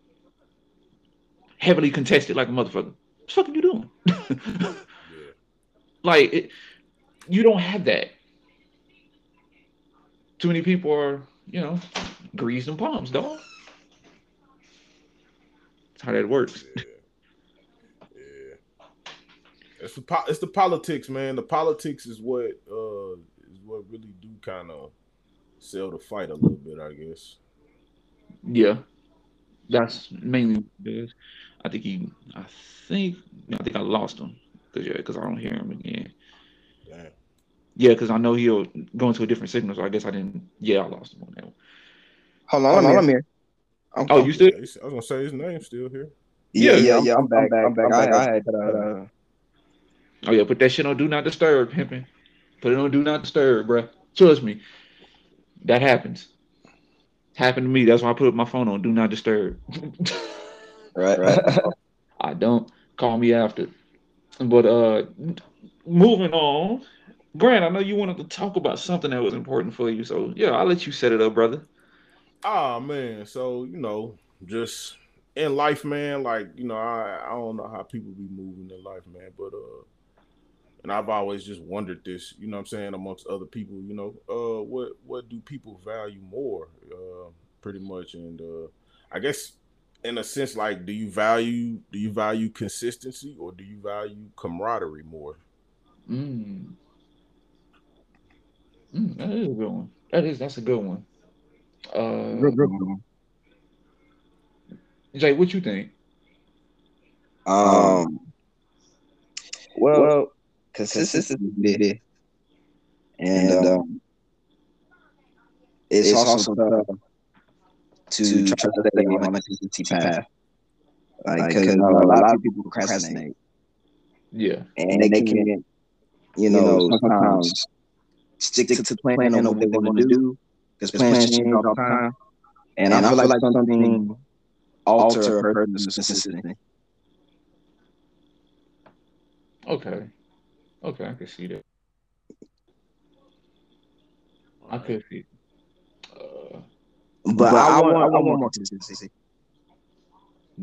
Heavily contested like a motherfucker. What the fuck are you doing? Like it, you don't have that. Too many people are, you know, greased and palms, dog. That's how that works. Yeah. Yeah. It's the po- it's the politics, man. The politics is what uh is what really do kind of sell the fight a little bit, I guess. Yeah, that's mainly. I think he, I think, I think I lost him because yeah, because I don't hear him again. Damn. Yeah, because I know he'll go into a different signal, so I guess I didn't. Yeah, I lost him on that one. Hold on, I'm here. I'm, Oh, you still? Yeah, I was gonna say his name still here. yeah, Yeah, yeah, yeah. I'm back. I'm back. I, I had uh, Oh yeah, put that shit on do not disturb, pimping. Put it on do not disturb, bruh. Trust me, that happens. Happened to me. That's why I put my phone on do not disturb. right, right. I don't call me after. But uh moving on. Grant, I know you wanted to talk about something that was important for you. So yeah, I'll let you set it up, brother. Ah man, so you know, just in life, man. Like you know, I I don't know how people be moving in life, man. But uh, and I've always just wondered this. You know, I'm saying amongst other people, you know, uh, what what do people value more? Uh, pretty much, and uh, I guess in a sense, like, do you value do you value consistency or do you value camaraderie more? Mm. Mm, that is a good one. That is that's a good one. Uh Jay, what you think? Um, well, well consistency is big, and um, it's also tough to try to stay on a consistency path. Like, because uh, a lot of people procrastinate, Yeah. and they can, you know, sometimes stick to the plan on what they want to do, because plans change all the time. And I feel like something alter a person's consistency. Okay. Okay, I can see that. I could see. Uh, But I want, I want more consistency.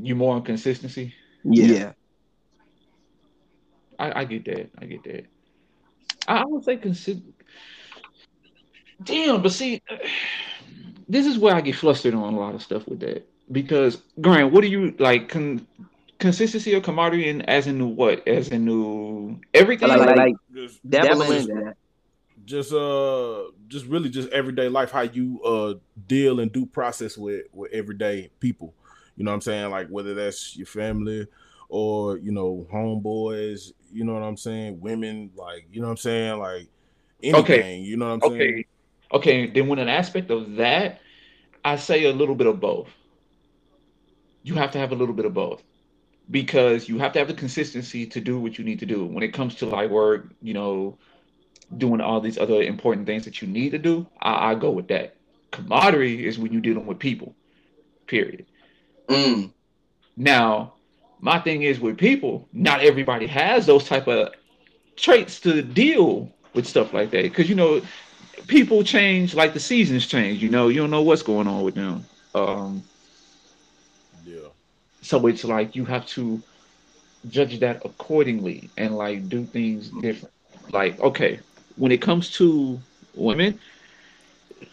you more on consistency? Yeah. I, I get that. I get that. I, I would say consider. Damn, but see, this is where I get flustered on a lot of stuff with that. Because Grant, what do you like? Con, consistency or commodity, and as in what? As in new everything? Like, like, like Just dabbling in that. Just uh just really just everyday life how you uh deal and do process with with everyday people you know what i'm saying like whether that's your family or you know homeboys you know what i'm saying women like you know what i'm saying like anything Okay. you know what i'm saying Okay. Okay. Then, when an aspect of that, I say a little bit of both. You have to have a little bit of both because you have to have the consistency to do what you need to do. When it comes to like work, you know, doing all these other important things that you need to do, I, I go with that. Camaraderie is when you're dealing with people, period. Mm. Now, my thing is with people, not everybody has those type of traits to deal with stuff like that. Because you know, people change like the seasons change. You know, you don't know what's going on with them. Um, yeah so it's like you have to judge that accordingly and like do things different. Like, okay, when it comes to women,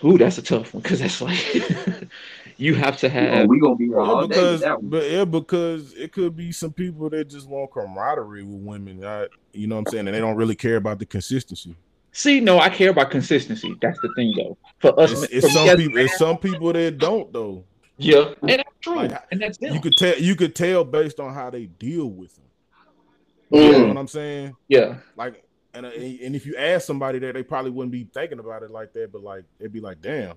ooh, that's a tough one because that's like you have to have we gonna be here Yeah, because that one. but yeah, because it could be some people that just want camaraderie with women. I, you know what I'm saying, and they don't really care about the consistency. See, no, I care about consistency. That's the thing, though. For us, It's, it's me some people. man, It's some people that don't though. yeah, and that's true, Like, and that's them. You could tell. You could tell based on how they deal with them. You know Mm. what I'm saying? Yeah. Like, and uh, and if you ask somebody that, they probably wouldn't be thinking about it like that. But like, they'd be like, "Damn,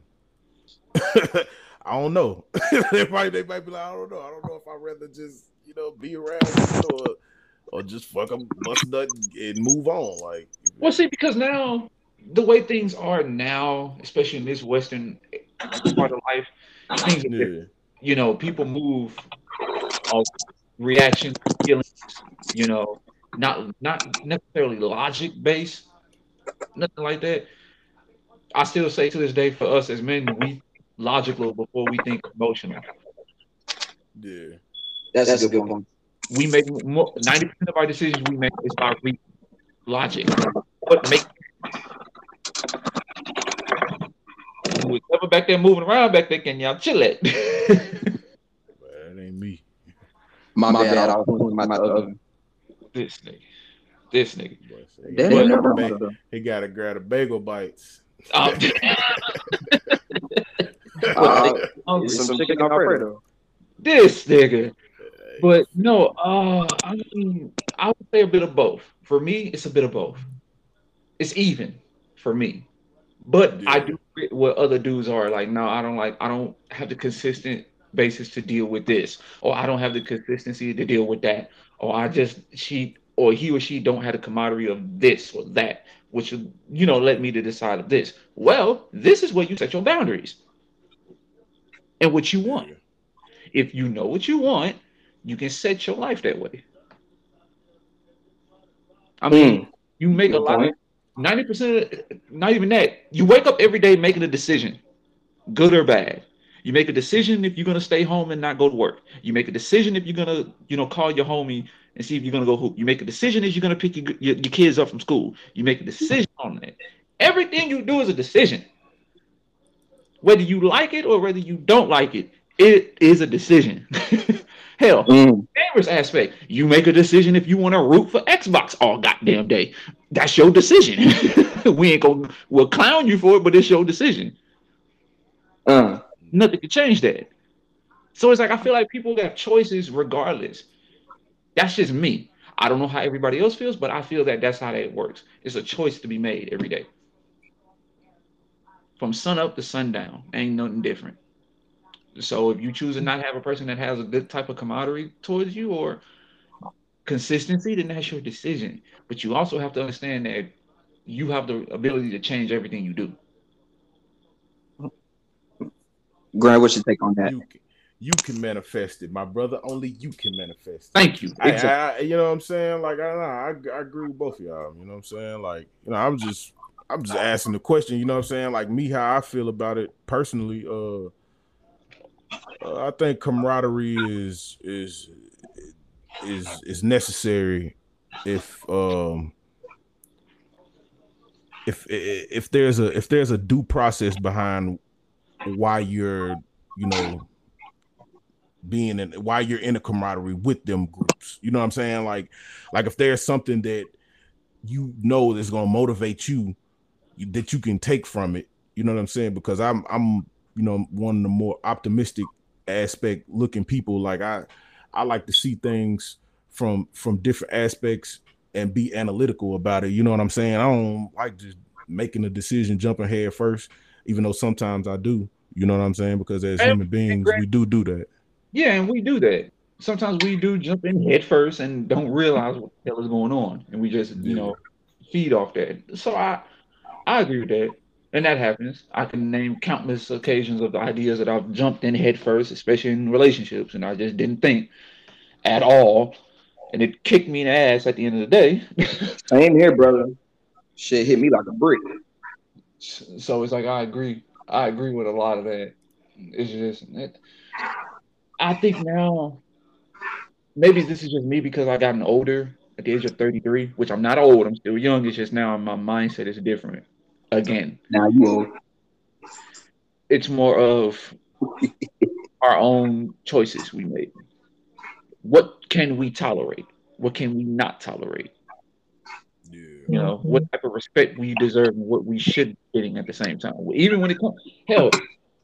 I don't know." they might they might be like, "I don't know. I don't know if I'd rather just you know be around or or just fuck them, bust nut, and move on." Like, Well, see, because now the way things are now, especially in this Western part of life, things are different. yeah, you know, people move off reaction, feelings, you know, not not necessarily logic based, nothing like that. I still say to this day, for us as men, we logical before we think emotional. yeah, That's, a good one. We make ninety percent of our decisions we make is by re- logic. What make you was ever back there moving around back there, can y'all chill it? that ain't me. My, My bad. bad, I was doing my other. This nigga, this nigga. Boy, say, That he ain't gotta no grab- problem. He got to grab the bagel bites. Um, Uh, um, some chicken Alfredo. this nigga. But no, uh, I mean, I would say a bit of both. For me, it's a bit of both. It's even for me. But I do get what other dudes are like. No, I don't like. I don't have the consistent basis to deal with this, or I don't have the consistency to deal with that, or I just she or he or she don't have the camaraderie of this or that, which you know led me to decide of this. Well, this is where you set your boundaries and what you want. If you know what you want, you can set your life that way. I mean, mm. you make a Good lot of point. ninety percent, not even that. You wake up every day making a decision, good or bad. You make a decision if you're gonna stay home and not go to work. You make a decision if you're gonna, you know, call your homie and see if you're gonna go hoop. You make a decision if you're gonna pick your, your, your kids up from school. You make a decision on that. Everything you do is a decision. Whether you like it or whether you don't like it, it is a decision. Hell, Mm. aspect. You make a decision if you want to root for Xbox all goddamn day. That's your decision. we ain't gonna we'll clown you for it, but it's your decision. Uh, Nothing can change that. So it's like I feel like people have choices regardless. That's just me. I don't know how everybody else feels, but I feel that that's how that works. It's a choice to be made every day. From sun up to sundown, ain't nothing different. So if you choose to not have a person that has a good type of camaraderie towards you or consistency, then that's your decision. But you also have to understand that you have the ability to change everything you do. Grant, what's your take on that? You can, you can manifest it, my brother. Only you can manifest it. Thank you. I, Exactly. I, you know what I'm saying? Like I, I, I agree with both of y'all. You know what I'm saying? Like you know, I'm just, I'm just asking the question. You know what I'm saying? Like me, how I feel about it personally. Uh, uh I think camaraderie is is is is necessary if um if if there's a if there's a due process behind why you're you know being in why you're in a camaraderie with them groups. You know what i'm saying? Like like if there's something that you know that's going to motivate you that you can take from it you know what i'm saying? Because i'm i'm you know one of the more optimistic aspect looking people. Like i i like to see things from from different aspects and be analytical about it. You know what i'm saying? I don't like just making a decision jumping head first even though sometimes i do you know what i'm saying because as And- human beings Grant- we do do that Yeah, and we do that. Sometimes we do jump in head first and don't realize what the hell is going on, and we just you Yeah. know feed off that. So I I agree with that, and that happens. I can name countless occasions of the ideas that I've jumped in head first, especially in relationships, and I just didn't think at all, and it kicked me in the ass at the end of the day. Same here, brother. Shit hit me like a brick. so it's like I agree. I agree with a lot of that. It's just it, I think now maybe this is just me because I gotten older at the age of 33, which I'm not old, I'm still young. It's just now my mindset is different. Again, Now you old. it's more of our own choices we make. What can we tolerate? What can we not tolerate? You know what type of respect we deserve and what we should be getting at the same time even when it comes hell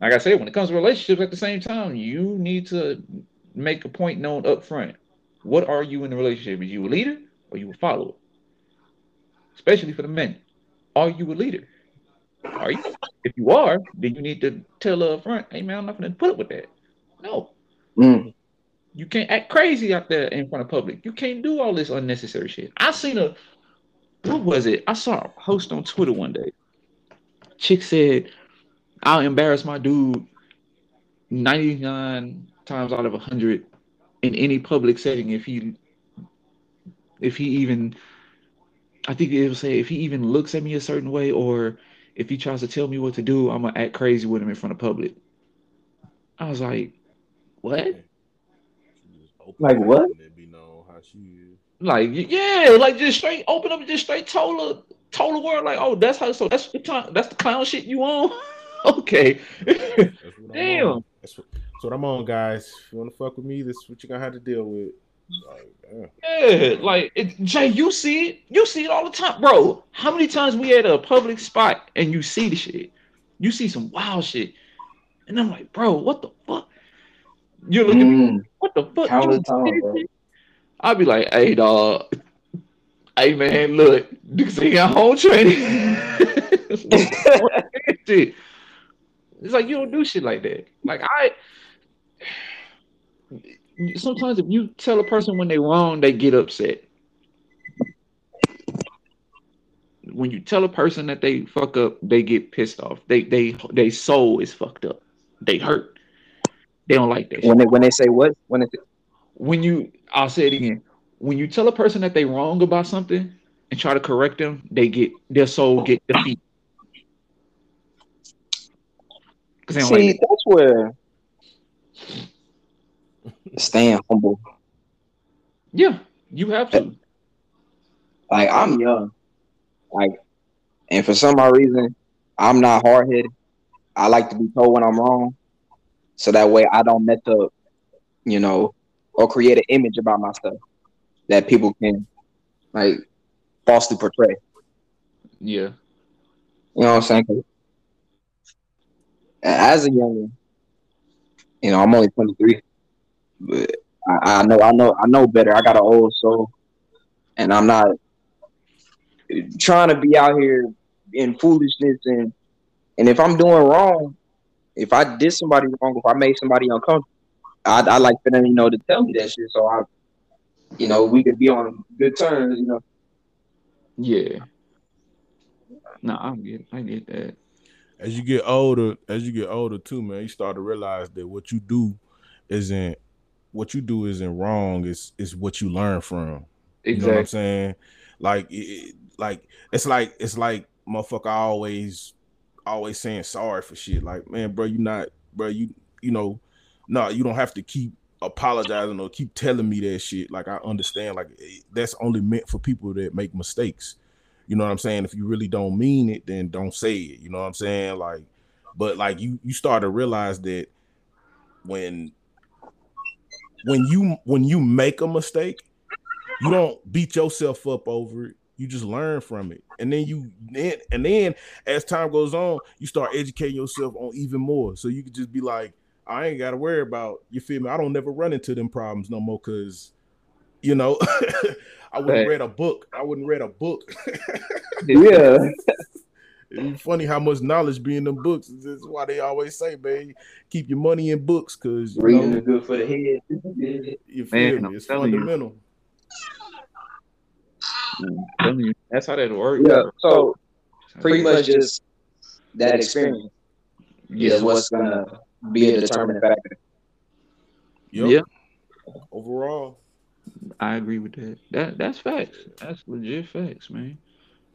like i said when it comes to relationships at the same time you need to make a point known up front what are you in the relationship is you a leader or you a follower? Especially for the men. Are you a leader? Are you? If you are, then you need to tell up front, hey man, I'm not gonna put up with that. No. Mm. You can't act crazy out there in front of public. You can't do all this unnecessary shit. I seen a what was it? I saw a post on Twitter one day. Chick said, I'll embarrass my dude 99 times out of 100 in any public setting if he if he even I think it will say if he even looks at me a certain way or if he tries to tell me what to do, I'm gonna act crazy with him in front of public. I was like, what? Like what? Like yeah, like just straight open up, just straight told the told the world like, oh, that's how. So that's the time. That's the clown shit you on. okay. Damn. That's what, that's what I'm on, guys. If you want to fuck with me, this is what you're gonna have to deal with. Like, yeah, like it, Jay, you see it, you see it all the time, bro. How many times we at a public spot and you see the shit? You see some wild shit, and I'm like, bro, what the fuck? You're looking mm. at me, what the fuck? Time, I'd be like, hey, dog, hey man, look, You ain't got home training. it's like you don't do shit like that. Like I sometimes if you tell a person when they're wrong, they get upset. When you tell a person that they fuck up, they get pissed off. They they they soul is fucked up. They hurt. They don't like that. When they when they say what? When it when you I'll say it again. When you tell a person that they wrong about something and try to correct them, they get their soul get defeated. See, like that's where staying humble. Yeah, you have to. Like I'm young, like, and for some odd reason, I'm not hard headed. I like to be told when I'm wrong, so that way I don't mess up, you know, or create an image about myself that people can like falsely portray. Yeah, you know what I'm saying? As a young, you know, I'm only 23. But I, I know, I know, I know better. I got an old soul, and I'm not trying to be out here in foolishness and and if I'm doing wrong, if I did somebody wrong, if I made somebody uncomfortable, I I like for them, you know, to tell me that shit. So I, you know, we could be on good terms, you know. Yeah. No, I get, I get that. As you get older, as you get older too, man, you start to realize that what you do isn't what you do isn't wrong. It's it's what you learn from. Exactly. You know what I'm saying? Like it, like it's like it's like motherfucker always always saying sorry for shit. Like man, bro, you not bro, you you know, no, you don't have to keep apologizing or keep telling me that shit. Like I understand, like eh, that's only meant for people that make mistakes. You know what I'm saying? If you really don't mean it, then don't say it. You know what I'm saying? Like, but like you you start to realize that when when you when you make a mistake, you don't beat yourself up over it. You just learn from it, and then you then and then as time goes on, you start educating yourself on even more. So you can just be like, I ain't got to worry about you. Feel me? I don't never run into them problems no more because, you know, I wouldn't right. read a book. I wouldn't read a book. yeah. It's funny how much knowledge be in them books. That's why they always say, man, keep your money in books because reading know, is good for the head. You feel man, me? It's fundamental. You. That's how that works. Yeah. So pretty much just that experience yeah. is what's gonna be a determining factor. Yep. Yeah. Overall. I agree with that. That that's facts. That's legit facts, man.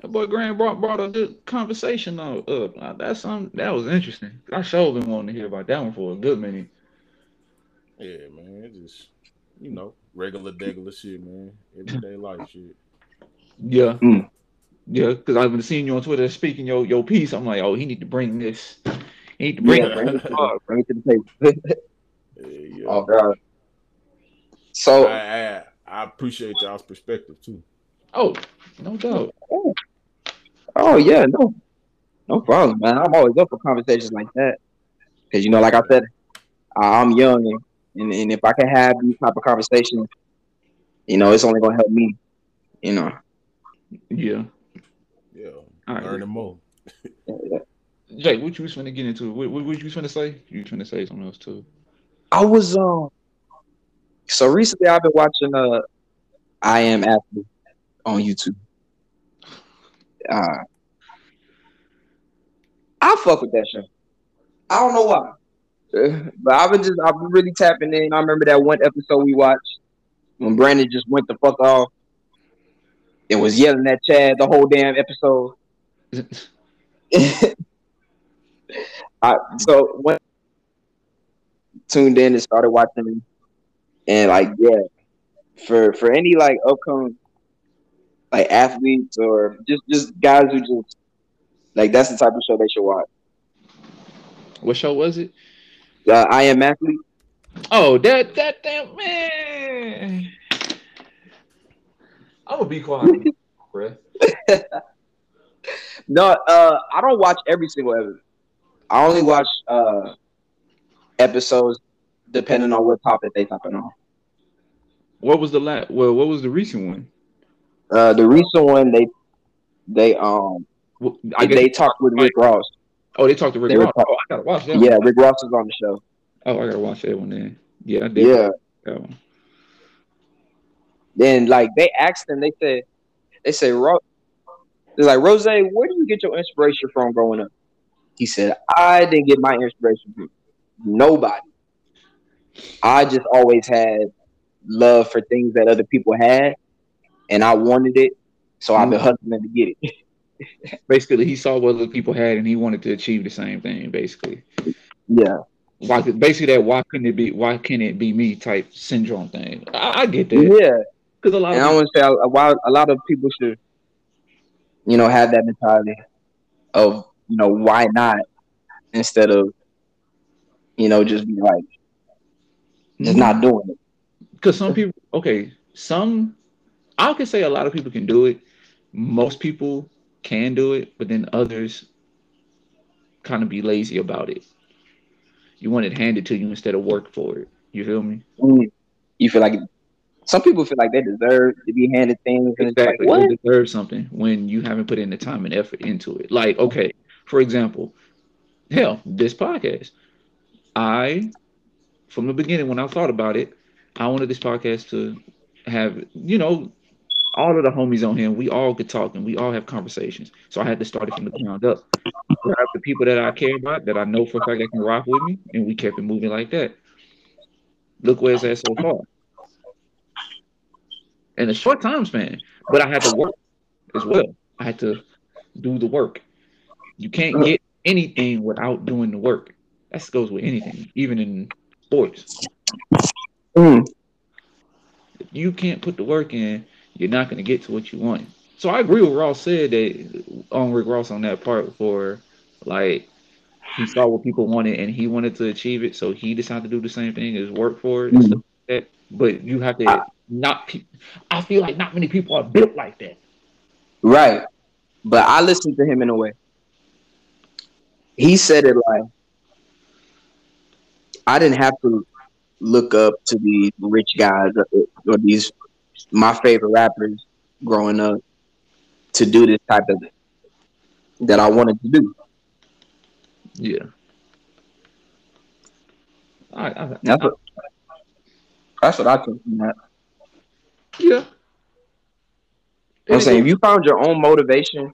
That boy Graham brought brought a good conversation up. that's something that was interesting. I sure been wanting to hear about that one for a good minute. Yeah, man. It just you know, regular degular shit, man. Everyday life shit. Yeah. Mm. Yeah, because I've been seeing you on Twitter speaking your your piece. I'm like, oh, he need to bring this. He need to bring, yeah, bring, it, bring it to the table. yeah, yeah. Oh God. So I, I, I appreciate y'all's perspective too. Oh, no doubt. Oh, oh yeah, no, no problem, man. I'm always up for conversations like that because you know, like I said, I'm young, and, and, and if I can have these type of conversations, you know, it's only gonna help me. you know. Yeah. Yeah, All right. learning more. Jake, what you was finna get into? What, what, what you was finna say? You was finna say something else too. I was um. So recently, I've been watching uh, I am athlete on YouTube. Uh, I fuck with that show. I don't know why, but I've been just I've been really tapping in. I remember that one episode we watched when Brandon just went the fuck off and was yelling at Chad the whole damn episode. I, so when I tuned in and started watching, and like yeah, for for any like upcoming like athletes or just just guys who just like that's the type of show they should watch. what show was it? Uh, I am athlete. Oh, that that damn man. I'm gonna be quiet, bruh. No, uh, I don't watch every single episode. I only watch uh episodes depending on what topic they talking on. What was the last? Well, what was the recent one? Uh, the recent one they they um Well, I they, talked with Rick Ross. oh, they talked to Rick they Ross. Oh, I gotta watch that. Yeah, One. Rick Ross is on the show. Oh, I gotta watch that one then. Yeah, I did. Yeah. That one. Then like they asked him, they said, they said, Ro- they're like Rose, where do you get your inspiration from growing up? He said, I didn't get my inspiration from nobody. I just always had love for things that other people had, and I wanted it, so I've been mm-hmm. hustling to get it. Basically, he saw what other people had, and he wanted to achieve the same thing. Basically, Yeah, why? Basically, that why couldn't it be? Why can't it be me? Type syndrome thing. I, I get that yeah. because a lot And of I want to say a, a, a lot of people should, you know, have that mentality of you know why not? Instead of you know just be like just not doing it. because some people okay some i could say a lot of people can do it. Most people can do it but then others kind of be lazy about it. You want it handed to you instead of work for it. You feel me? Mm. You feel like some people feel like they deserve to be handed things, exactly like you what? deserve something when you haven't put in the time and effort into it. Like okay for example hell this podcast. I from the beginning when i thought about it i wanted this podcast to have you know all of the homies on here we all could talk and we all have conversations. So i had to start it from the ground up. Grab the people that i care about that i know for a fact that can rock with me and we kept it moving like that. Look where it's at so far. In a short time span but i had to work as well. I had to do the work you can't uh, get anything without doing the work that goes with anything even in sports Mm. if you can't put the work in, you're not going to get to what you want. So I agree with Ross said that on Rick Ross on that part for like he saw what people wanted and he wanted to achieve it, so he decided to do the same thing as work for it and stuff mm. like that. But you have to not. pe- I feel like not many people are built like that. Right. But I listened to him in a way. He said it like I didn't have to look up to these rich guys or, or these my favorite rappers growing up to do this type of that I wanted to do. Yeah. I, I, That's what that's what I took from that. yeah. I'm saying if you found your own motivation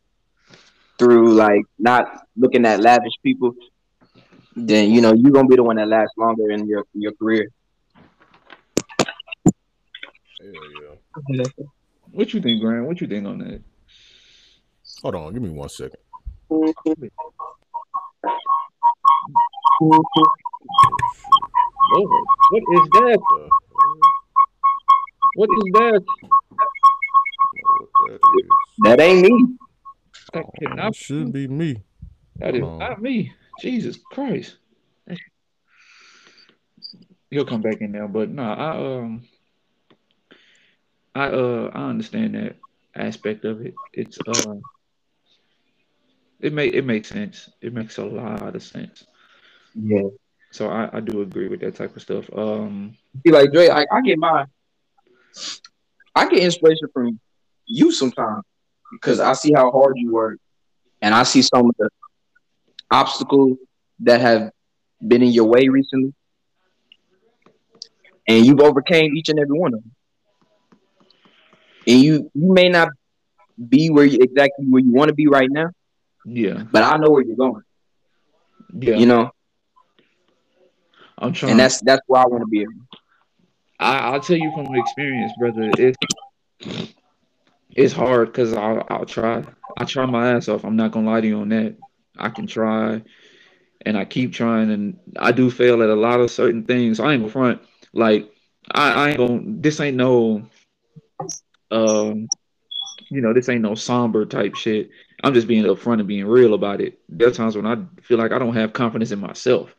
through like not looking at lavish people, then you know you're gonna be the one that lasts longer in your your career. Yeah. What you think, Grant? What you think on that? Hold on, give me one second. Lord, what is that? What is that? what that is. That ain't me. That Oh, cannot it should be me. That is Hold not me. Jesus Christ. He'll come back in there, but no, I um I uh I understand that aspect of it. It's uh it make it makes sense. It makes a lot of sense. Yeah. So I, I do agree with that type of stuff. Um See, like Dre, I, I get my, I get inspiration from you sometimes because I see how hard you work, and I see some of the obstacles that have been in your way recently, and you've overcame each and every one of them. And you you may not be where you exactly where you want to be right now, Yeah. but I know where you're going. Yeah. You know, I'm trying. and that's that's where I want to be. I, I'll tell you from experience, brother. It's it's hard because I'll I'll try. I try my ass off. I'm not gonna lie to you on that. I can try, and I keep trying, and I do fail at a lot of certain things. I ain't gonna front. Like I, I ain't gonna. This ain't no. Um, you know, this ain't no somber type shit. I'm just being upfront and being real about it. There are times when I feel like I don't have confidence in myself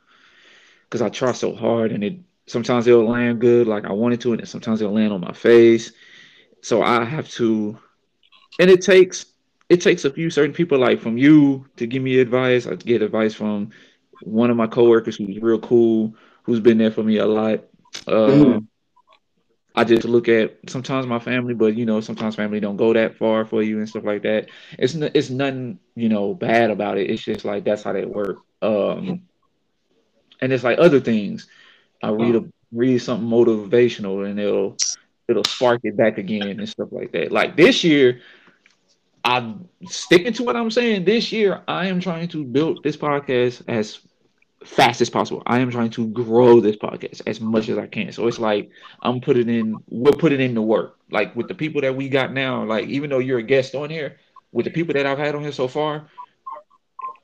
because I try so hard, and it sometimes it'll land good like I wanted to, and sometimes it'll land on my face. So I have to, and it takes it takes a few certain people like from you to give me advice. I get advice from one of my coworkers who's real cool, who's been there for me a lot. Uh, Mhm. I just look at sometimes my family, but you know sometimes family don't go that far for you and stuff like that. It's n- it's nothing you know bad about it. It's just like that's how they work. Um, and it's like other things. I read a read something motivational and it'll it'll spark it back again and stuff like that. Like this year, I'm sticking to what I'm saying. This year, I am trying to build this podcast as fast as possible. I am trying to grow this podcast as much as I can. So it's like I'm putting in we're putting in the work. Like with the people that we got now, like even though you're a guest on here, with the people that I've had on here so far,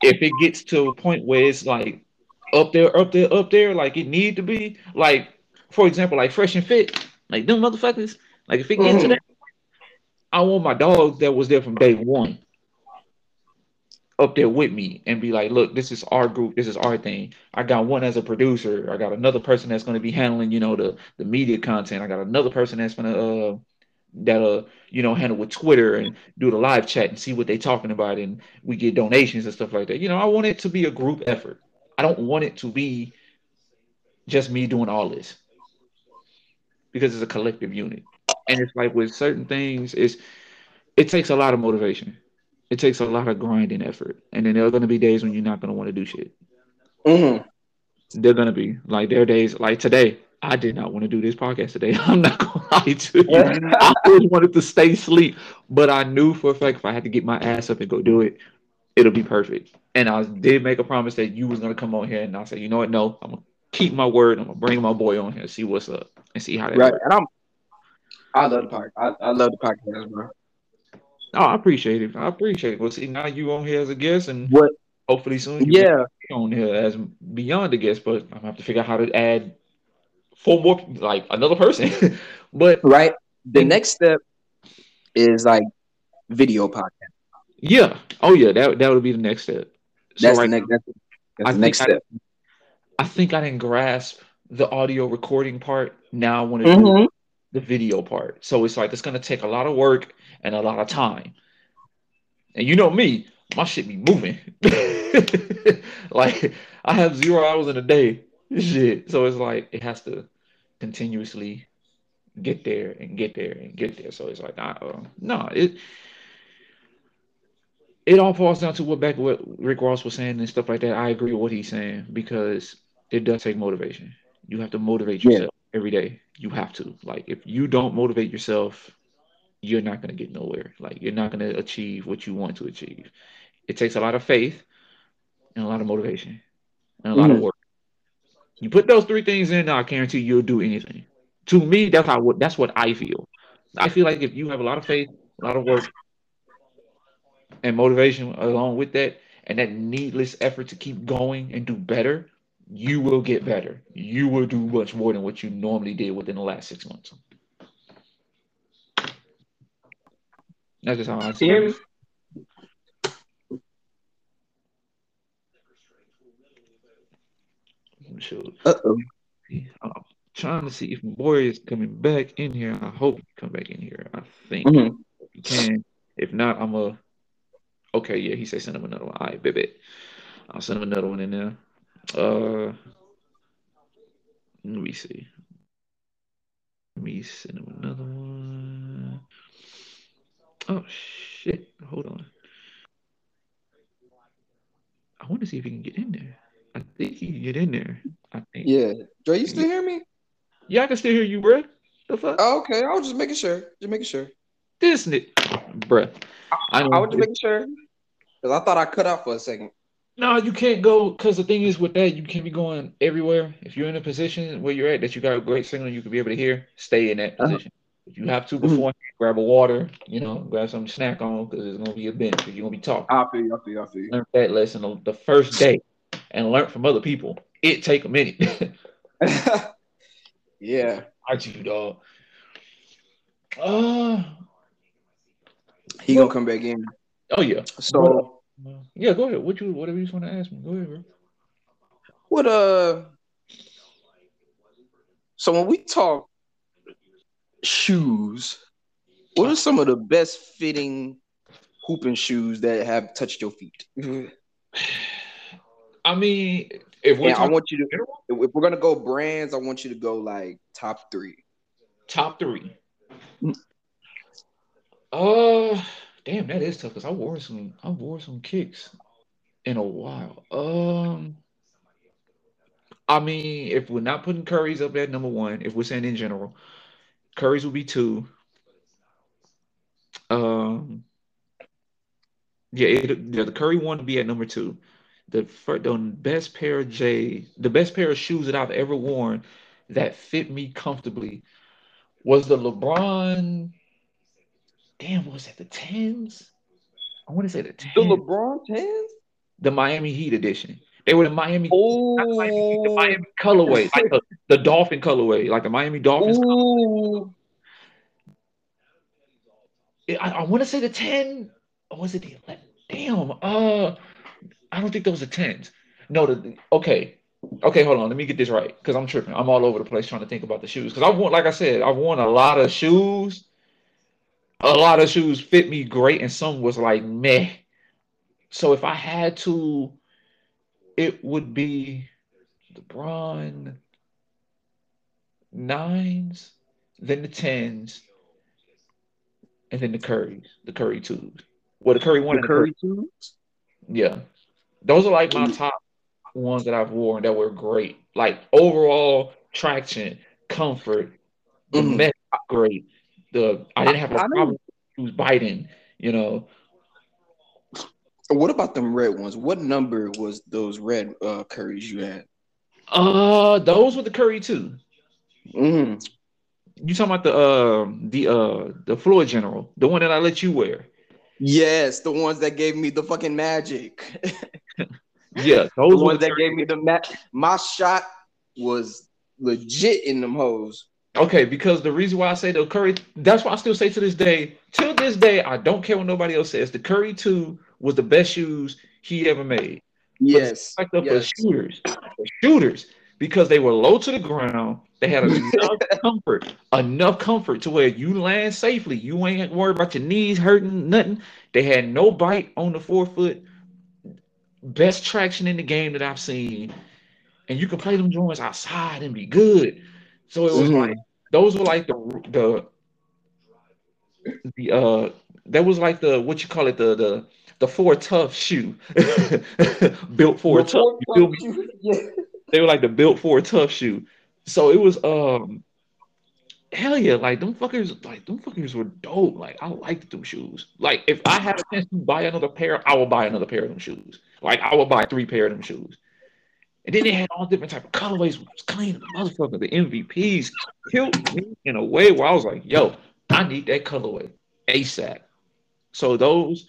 if it gets to a point where it's like up there, up there, up there, like it need to be, like for example, like fresh and fit, like them motherfuckers, like if it gets to Mhm. that, I want my dog that was there from day one up there with me and be like, look, this is our group, this is our thing. I got one as a producer, I got another person that's going to be handling, you know, the the media content. I got another person that's gonna uh that'll you know handle with Twitter and do the live chat and see what they're talking about and we get donations and stuff like that. You know, I want it to be a group effort. I don't want it to be just me doing all this because it's a collective unit. And it's like with certain things, it's it takes a lot of motivation. It takes a lot of grinding effort. And then there are gonna be days when you're not gonna want to do shit. Mhm. They're gonna be like there are days like today. I did not want to do this podcast today. I'm not gonna lie to you. I always wanted to stay asleep, but I knew for a fact if I had to get my ass up and go do it, it'll be perfect. And I did make a promise that you was gonna come on here, and I said, you know what? No, I'm gonna keep my word. I'm gonna bring my boy on here, see what's up, and see how that Right, works. and I'm. I love the podcast. I, I love the podcast, bro. Oh, I appreciate it. I appreciate it. Well, see, now you on here as a guest, and What? hopefully soon you Yeah, be on here as beyond a guest. But I'm gonna have to figure out how to add four more, like another person. but right. The next step is like video podcast. yeah, oh yeah, that that would be the next step. So That's right the next. That's, that's I the next think I- step. I think I didn't grasp the audio recording part. Now I want to do Mhm. The video part. So it's like it's gonna take a lot of work and a lot of time. And you know me, my shit be moving. like I have zero hours in a day. Shit. So it's like it has to continuously get there and get there and get there. So it's like I, uh, no, it it all falls down to what back what Rick Ross was saying and stuff like that. I agree with what he's saying because it does take motivation. You have to motivate yourself every day. You have to. Like if you don't motivate yourself, you're not gonna get nowhere. Like you're not gonna achieve what you want to achieve. It takes a lot of faith and a lot of motivation and a lot of Mhm. work. You put those three things in, I guarantee you'll do anything. To me, that's how that's what I feel. I feel like if you have a lot of faith, a lot of work, and motivation along with that, and that needless effort to keep going and do better, you will get better. You will do much more than what you normally did within the last six months. That's just how I see You hear it. Uh-oh. I'm trying to see if my boy is coming back in here. I hope he come back in here. I think Mhm. he can. If not, I'm a. Okay, yeah, he said send him another one. All right, baby. I'll send him another one in there. Uh, let me see. Let me send him another one. Oh shit! Hold on. I want to see if he can get in there. I think he can get in there. I think. Yeah. Dre, you still hear me? Yeah, I can still hear you, bro. The fuck? Oh, okay. I was just making sure. Just making sure. This nigga, bruh. I, I was just making sure. Because I thought I cut out for a second. No, you can't go because the thing is with that, you can't be going everywhere. If you're in a position where you're at that you got a great signal, you could be able to hear. Stay in that Uh-huh. position. If you have to before, grab a water. You know, grab some snack on because it's gonna be a bench. You're gonna be talking. I see. I see. I see. Learn that lesson the- first day and learn from other people. It take a minute. yeah. I you dog. Uh He gonna come back in. oh yeah. So Yeah, go ahead. What you whatever you just want to ask me. Go ahead, bro. what uh so when we talk shoes, what are some of the best fitting hooping shoes that have touched your feet? I mean, if we're And I want you to if we're gonna go brands, I want you to go like top three. top three. Mm. Uh damn, that is tough because I wore some I wore some kicks in a while. Um I mean, if we're not putting Curry's up at number one, if we're saying in general, Curry's will be two. Um yeah, it, yeah, the Curry one to be at number two. The fir- the best pair of J, the best pair of shoes that I've ever worn that fit me comfortably was the LeBron. Damn, what was that the tens? I want to say the tens. The LeBron tens? the Miami Heat edition. They were the Miami, the Miami, the Oh, Miami colorway, like the, the Dolphin colorway, like the Miami Dolphins. Ooh. I, I want to say the 10, or was it the 11? Damn, uh, I don't think those are 10s. No, the okay. Okay, hold on. Let me get this right because I'm tripping. I'm all over the place trying to think about the shoes. Because I want, like I said, I've worn a lot of shoes. A lot of shoes fit me great, and some was like meh. So if I had to, it would be the LeBron nines, then the tens, and then the Currys, the Curry twos. Well, the Curry one The and the Curry, Curry twos? yeah. Those are like my top ones that I've worn that were great. Like overall traction, comfort, the Mhm. great. The I didn't have a I- I know. problem with shoes biting. You know, What about them red ones? What number was those red uh curries you had? uh, those were the Curry too. Mm. You talking about the uh the uh the floor General, the one that I let you wear? Yes, the ones that gave me the fucking magic. Yeah, the those were ones the that gave me the ma- my shot was legit in them hoes. Okay, because the reason why I say the Curry, that's why I still say to this day, till this day, I don't care what nobody else says. The Curry 2 was the best shoes he ever made. Yes. Like the yes. shooters, for shooters, because they were low to the ground. They had enough comfort, enough comfort to where you land safely. You ain't worried about your knees hurting, nothing. They had no bite on the forefoot. Best traction in the game that I've seen. And you can play them joints outside and be good. So it was Mhm. like those were like the the the uh that was like the what you call it the the the four tough shoe. Built for a tough you feel me? Yeah. they were like the built for a tough shoe. So it was um hell yeah like them fuckers like them fuckers were dope. Like I liked them shoes. Like if I had a chance to buy another pair I would buy another pair of them shoes. Like I would buy three pair of them shoes and then they had all different type of colorways. Which was clean. The motherfucker the MVPs killed me in a way where I was like yo I need that colorway ASAP so those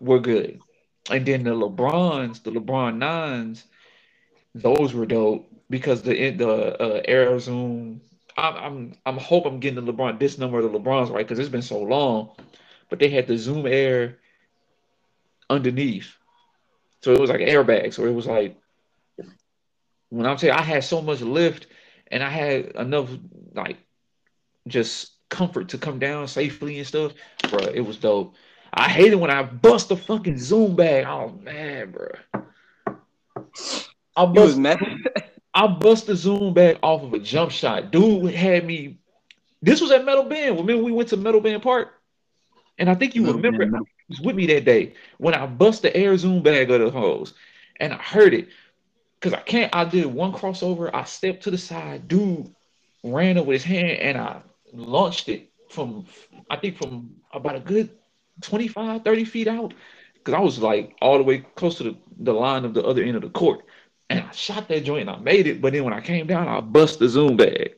were good. And then the LeBrons the LeBron nines those were dope because the the uh, Air Zoom. I'm I'm I'm hope I'm getting the LeBron this number of the LeBrons right? Because it's been so long, but they had the Zoom Air underneath, so it was like airbags, So it was like when I'm saying I had so much lift and I had enough like just comfort to come down safely and stuff, bro. It was dope. I hated when I bust the fucking Zoom bag. Oh man, bro. I bust mad. I bust the zoom bag off of a jump shot. Dude had me. This was at Metal Band. Remember we went to Metal Band Park? And I think you remember I was with me that day when I bust the air zoom bag of the hose and I heard it. Cause I can't, I did one crossover, I stepped to the side, dude ran with his hand and I launched it from I think from about a good 25, 30 feet out. Cause I was like all the way close to the, the line of the other end of the court. And I shot that joint and I made it. But then when I came down, I bust the zoom bag.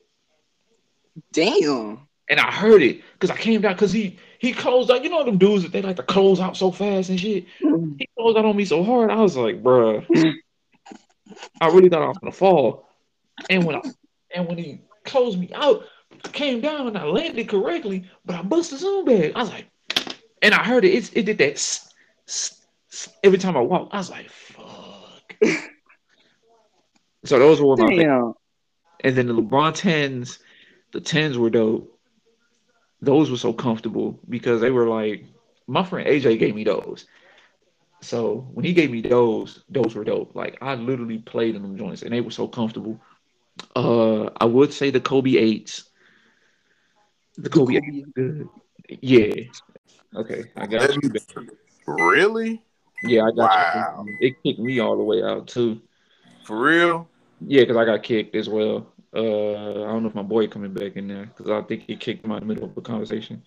Damn. And I heard it because I came down because he he closed out. You know them dudes that they like to close out so fast and shit. Mm-hmm. He closed out on me so hard. I was like, bruh. I really thought I was gonna fall. And when I and when he closed me out, I came down and I landed correctly, but I busted the zoom bag. I was like, and I heard it. It, it did that s- s- s- every time I walked. I was like, fuck. so those were my. Damn. And then the LeBron tens, the tens were dope. Those were so comfortable because they were like my friend AJ gave me those. So when he gave me those, those were dope. Like I literally played in them joints and they were so comfortable. Uh I would say the Kobe eights. The Kobe, Kobe eights were good. Yeah. Okay, I got you. Really? Yeah, I got Wow. you. It kicked me all the way out too. For real? Yeah, because I got kicked as well. Uh, I don't know if my boy coming back in there because I think he kicked him out in the middle of a conversation.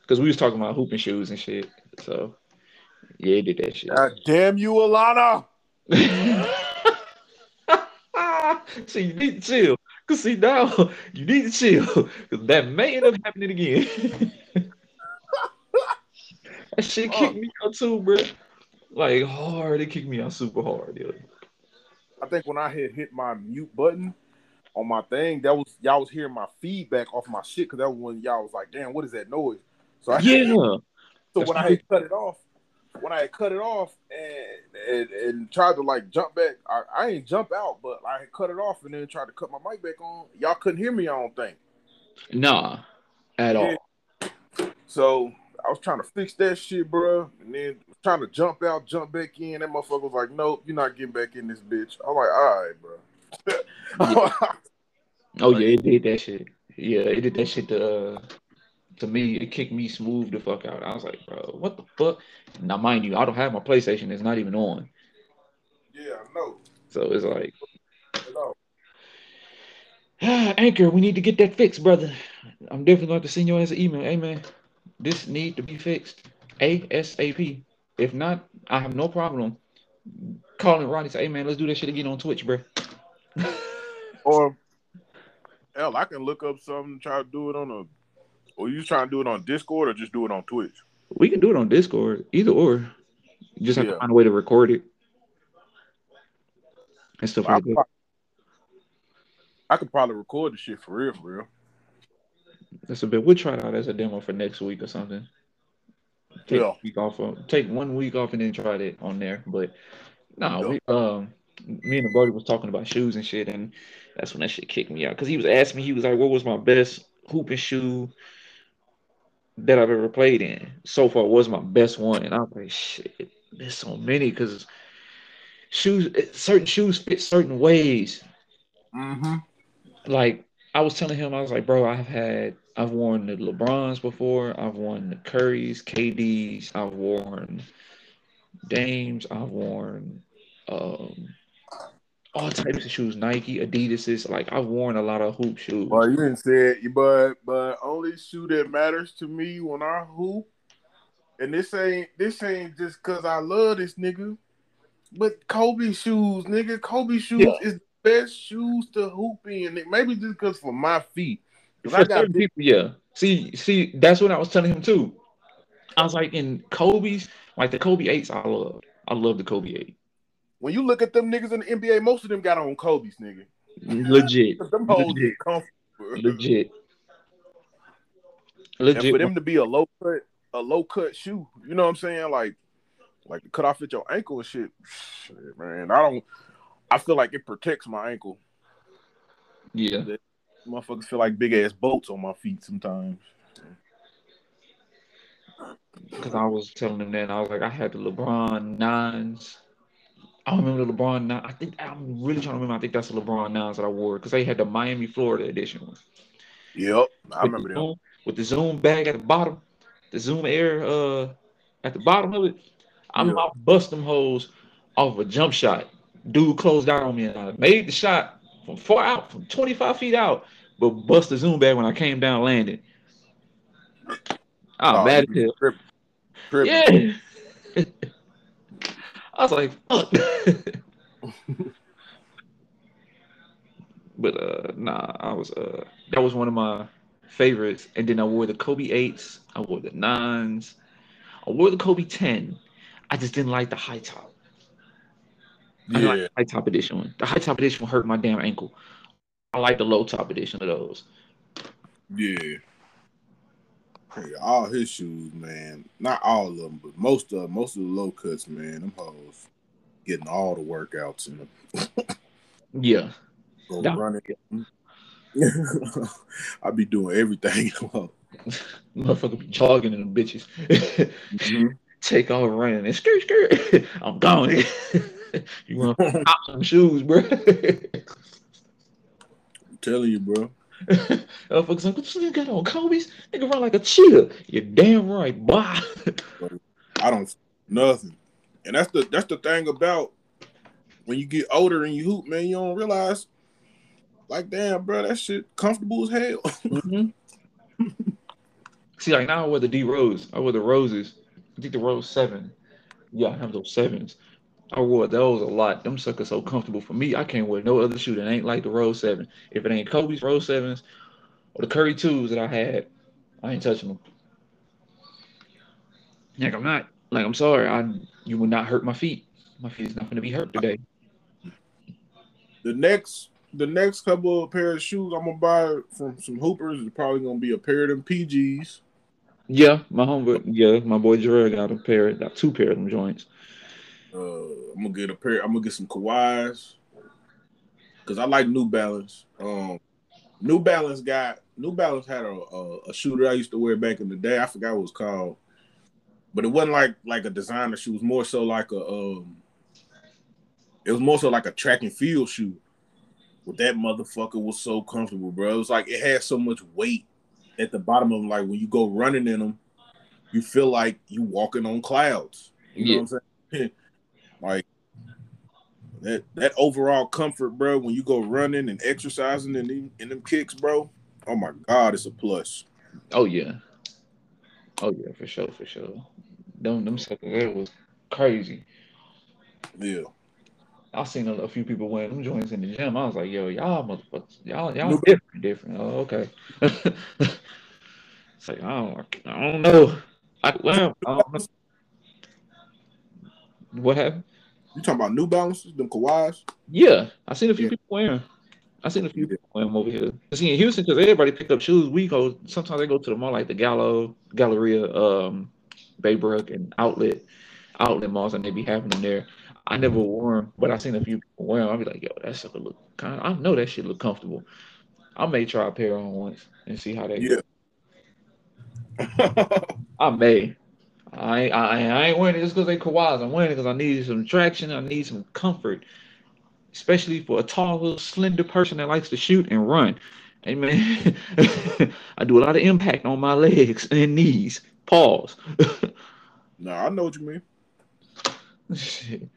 Because we was talking about hooping shoes and shit. So yeah, he did that shit. God damn you, Alana. so you need to chill. Cause see now you need to chill. Cause that may end up happening again. that shit kicked me out too, bro. Like hard. It kicked me out super hard, yo. I think when I hit hit my mute button on my thing, that was y'all was hearing my feedback off my shit because that was when y'all was like, "Damn, what is that noise?" So I Yeah. so That's when I had cut it off, when I had cut it off and and, and tried to like jump back, I, I ain't jump out, but I had cut it off and then tried to cut my mic back on. Y'all couldn't hear me. I don't think. Nah, at all. So I was trying to fix that shit, bro, and then trying to jump out, jump back in. That motherfucker was like, "Nope, you're not getting back in this bitch." I'm like, "All right, bro." Oh yeah, it did that shit. Yeah, it did that shit to uh, to me. It kicked me smooth the fuck out. I was like, bro, what the fuck? Now, mind you, I don't have my PlayStation. It's not even on. yeah, I know. So it's like, ah, Anchor, we need to get that fixed, brother. I'm definitely going to send you as an email. Hey man, this need to be fixed ASAP. If not, I have no problem calling Ronnie. Say, hey man, let's do that shit again on Twitch, bro. Or hell, I can look up something, try to do it on a. Or you trying to do it on Discord or just do it on Twitch? We can do it on Discord, either or. You just have to find a way to record it and stuff I, like that. I could probably record the shit for real, for real. That's a bit. We'll try it out as a demo for next week or something. Take Yeah. a week off. Of, take one week off and then try it on there. But no, Yeah. we um, me and the brother was talking about shoes and shit, and that's when that shit kicked me out because he was asking me. He was like, "What was my best hooping shoe that I've ever played in?" So far, was my best one, and I was like, "Shit, there's so many because shoes, certain shoes fit certain ways." Mm-hmm. like I was telling him, I was like, bro, I've had, I've worn the LeBrons before, I've worn the Currys, KDs, I've worn Dames, I've worn um all types of shoes, Nike, Adidas's. Like I've worn a lot of hoop shoes. Well, you didn't say it, but but only shoe that matters to me when I hoop, and this ain't this ain't just cause I love this nigga, but Kobe shoes, nigga. Kobe shoes Yeah. is the best shoes to hoop in. Maybe just cause for my feet. For I got certain people, yeah. See, see, that's what I was telling him too. I was like, in Kobe's, like the Kobe eights, I love. I love the Kobe eight. When you look at them niggas in the NBA, most of them got on Kobe's, nigga. Legit, 'Cause them hoes Legit. comfortable. legit, Legit. And for them to be a low cut, a low cut shoe, you know what I'm saying? Like, like cut off at your ankle and shit. Shit, man, I don't. I feel like it protects my ankle. yeah. Motherfuckers feel like big ass boats on my feet sometimes. Because I was telling them that and I was like, I had the LeBron nines. I remember the LeBron nine. I think I'm really trying to remember. I think that's the LeBron nines that I wore because they had the Miami, Florida edition one Yep, I with remember zoom, with the zoom bag at the bottom. the Zoom Air uh at the bottom of it. I'm Yeah. bust them hoes off a jump shot. Dude closed down on me and I made the shot from far out, from 25 feet out, but bust the zoom bag when I came down landing. I'm Oh, mad as you hell. trip- tripping. Yeah. I was like, fuck. but uh nah, I was uh that was one of my favorites. And then I wore the Kobe eights, I wore the nines, I wore the Kobe 10. I just didn't like the high top. I like Yeah, the high top edition one. The high top edition hurt my damn ankle. I like the low top edition of those. yeah. All his shoes, man. Not all of them, but most of most of the low cuts, man. Them hoes getting all the workouts in them. Yeah. Go Yeah. running. I be doing everything. Motherfucker be jogging in them bitches. Mhm. Take off running and skirt skirt. I'm gone. you run pop some shoes, bro. I'm telling you, bro. Motherfuckers like, what you got on Kobe's? Nigga run like a cheetah. You're damn right, bye. I don't nothing. And that's the that's the thing about when you get older and you hoop, man, you don't realize like damn, bro, that shit comfortable as hell. Mhm. See, like now I wear the D Rose. I wear the roses. I think the Rose seven. Yeah, I have those sevens. I wore those a lot. Them suckers so comfortable for me. I can't wear no other shoe that ain't like the Rose seven. If it ain't Kobe's Rose sevens or the Curry twos that I had, I ain't touching them. Like I'm not. Like I'm sorry. I you would not hurt my feet. My feet is not going to be hurt today. the next the next couple of pair of shoes I'm gonna buy from some hoopers is probably gonna be a pair of them PGs. Yeah, my homeboy. Yeah, my boy Jarell got a pair. Got two pair of them joints. Uh, I'm gonna get a pair. I'm gonna get some Kawhis because I like New Balance. Um, New Balance got New Balance had a, a a shoe that I used to wear back in the day. I forgot what it was called, but it wasn't like like a designer shoe. It was more so like a um, it was more so like a track and field shoe. But that motherfucker was so comfortable, bro. It was like it had so much weight at the bottom of them. Like when you go running in them, you feel like you walking on clouds. You know Yeah. what I'm saying? like that that overall comfort, bro. When you go running and exercising in them, in them kicks, bro. Oh my god, it's a plus. Oh yeah. Oh yeah, for sure, for sure. Them them there was crazy. Yeah. I seen a, a few people wearing them joints in the gym. I was like, yo, y'all motherfuckers, y'all y'all different, different. Oh, okay. it's like I don't, I don't know. I well, I don't know. What happened? You talking about New Balances, them Kawhis? Yeah, I seen a few Yeah. people wearing. I seen a few Yeah. people wearing them over here. I see in Houston because everybody pick up shoes. We go sometimes they go to the mall like the Gallo, Galleria, um, Baybrook, and Outlet, Outlet malls, and they be having them there. I never wore them, but I seen a few people wear them. I'll be like, yo, that sucker look kind. I know that shit look comfortable. I may try a pair on once and see how they. Yeah. I may. I ain't, I, I ain't wearing it just because they Kawhis. I'm wearing it because I need some traction. I need some comfort, especially for a tall, little, slender person that likes to shoot and run. Hey man, I do a lot of impact on my legs and knees. Pause. no, I know what you mean. shit.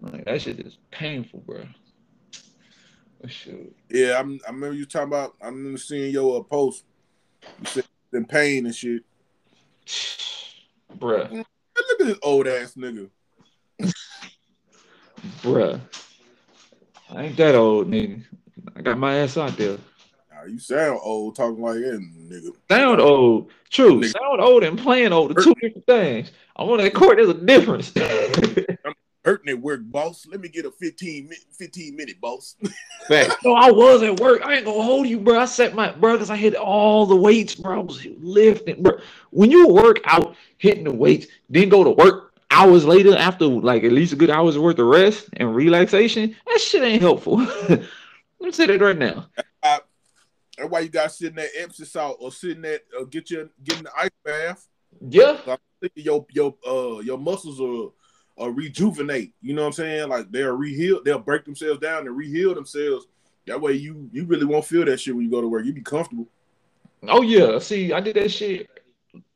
Like, that shit is painful, bro. Shoot. Yeah, I'm, I remember you talking about. I remember seeing your uh, post. You said in pain and shit. Bruh, Hey, look at this old ass nigga. bruh. I ain't that old, nigga. I got my ass out there. Nah, you sound old talking like that, nigga. Sound old. True. Nigga. Sound old and playing old are two different things. I'm on that court, there's a difference. Hurting at work, boss. Let me get a 15 minute, 15 minute, boss. Fact. No, I was at work. I ain't gonna hold you, bro. I set my bro because I hit all the weights, bro. I was lifting, bro. When you work out hitting the weights, then go to work hours later after like at least a good hour's worth of rest and relaxation, that shit ain't helpful. Let me say that right now. That's why you got sitting sit in that Epsom salt or sitting in that, uh, get your getting the ice bath. Yeah. So I think your your uh your muscles will uh, rejuvenate. You know what I'm saying? Like they'll reheal, they'll break themselves down and reheal themselves. That way you you really won't feel that shit when you go to work. You be comfortable. Oh yeah. See, I did that shit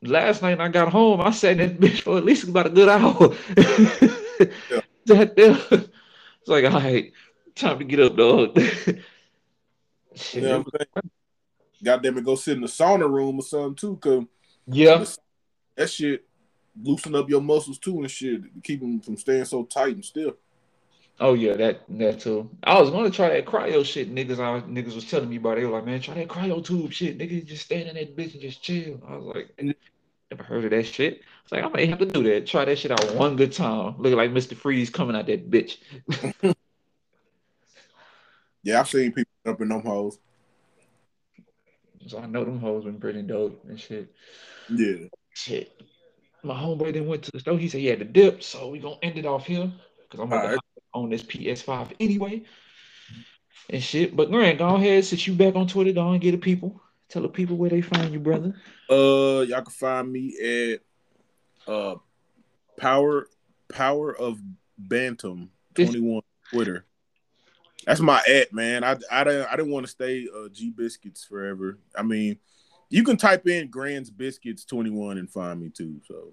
last night I got home, I sat in that bitch for at least about a good hour. Yeah. Sat there. It's like, all right, time to get up, dog. Shit, You know what I'm saying? Goddamn it, go sit in the sauna room or something too, cause yeah, that shit loosen up your muscles too and shit, to keep them from staying so tight and still. Oh yeah, that that too. I was gonna try that cryo shit. Niggas, I niggas was telling me about. It. They were like, man, try that cryo tube shit. Niggas just stand in that bitch and just chill. I was like, never heard of that shit. It's like I may have to do that. Try that shit out one good time. Looking like Mr. Freeze coming out that bitch. Yeah, I've seen people up in them hoes. So I know them hoes been pretty dope and shit. Yeah. Shit. My homeboy then went to the store. He said he had to dip, so we gonna end it off here because I'm Alright. on this PS5 anyway. And shit. But Grant, go ahead, since you back on Twitter, go and get the people. Tell the people where they find you, brother. Uh, y'all can find me at uh Power Power of Bantam twenty one Twitter. That's my at man. I I didn't I didn't want to stay uh G Biscuits forever. I mean, you can type in Grand's Biscuits twenty one and find me too. So,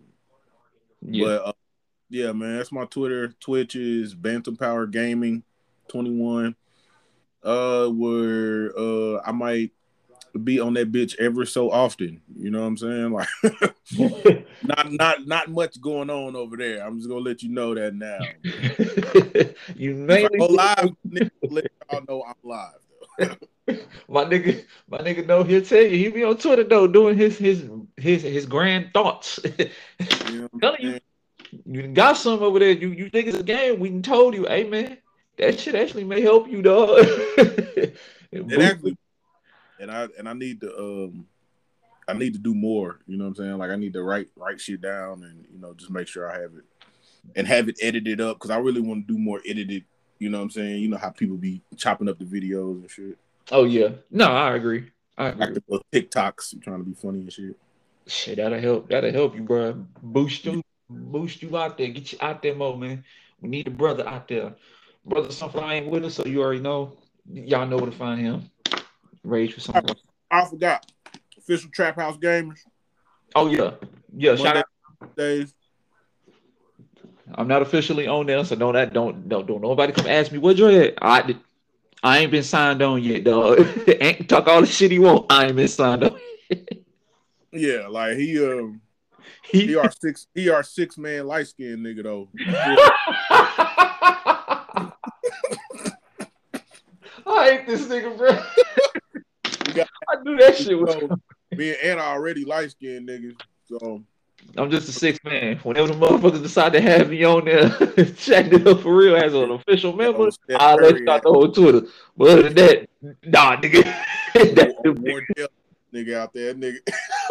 Yeah. but uh, yeah, man, that's my Twitter. Twitch is Bantam Power Gaming twenty one. Uh, where uh I might be on that bitch ever so often. You know what I'm saying? Like not not not much going on over there. I'm just gonna let you know that now. you If I mainly go live, let y'all know I'm live. My nigga, my nigga know he'll tell you he be on Twitter though doing his his his his grand thoughts. You know what I'm Telling you. you got some over there. You you think it's a game? We told you, hey man, that shit actually may help you, dog. It actually, and I and I need to um I need to do more. You know what I'm saying? Like I need to write write shit down and you know just make sure I have it and have it edited up because I really want to do more edited. You know what I'm saying? You know how people be chopping up the videos and shit, oh yeah, no, I agree. I like agree. TikToks trying to be funny and shit. Shit, that'll help. That'll help you, bro. Boost you, boost you out there. Get you out there more, man. We need a brother out there. Brother Sunflower ain't with us, so you already know. Y'all know where to find him. Rage for something. I forgot official Trap House Gamers Oh yeah, yeah. Shout out. days. I'm not officially on there, so don't that don't don't don't nobody come ask me what you're at. I I ain't been signed on yet, dog. talk all the shit he want. I ain't been signed on. Yeah, like he um He, he our six he are six man light skinned nigga though. I hate this nigga, bro. Got- I knew that shit was. So, me and Anna already light skinned niggas. So I'm just a six man. Whenever the motherfuckers decide to have me on there, chatting it up for real as an official member, I'll let you out the whole Twitter. But other than that, nah, nigga. Wardell nigga out there, nigga.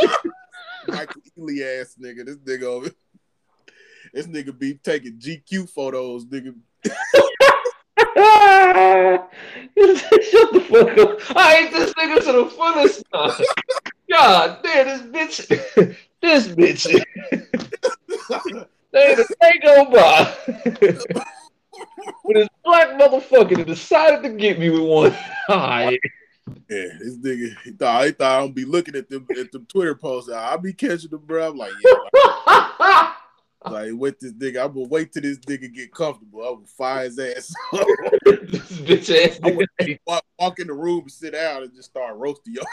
Michael Ealy ass nigga. This nigga over. This nigga be taking GQ photos, nigga. Shut the fuck up. I hate this nigga to the fullest. God damn, this bitch. This bitch. They ain't a day go by. With his black motherfucker that decided to get me with one. Alright. Yeah, this nigga he thought he thought I'd be looking at them at them Twitter posts. I'll be catching them, bro. I'm like, yeah, like, wait this nigga. I'm gonna wait till this nigga get comfortable. I'm gonna fire his ass. this bitch ass I would nigga. walk, walk in the room and sit down and just start roasting y'all.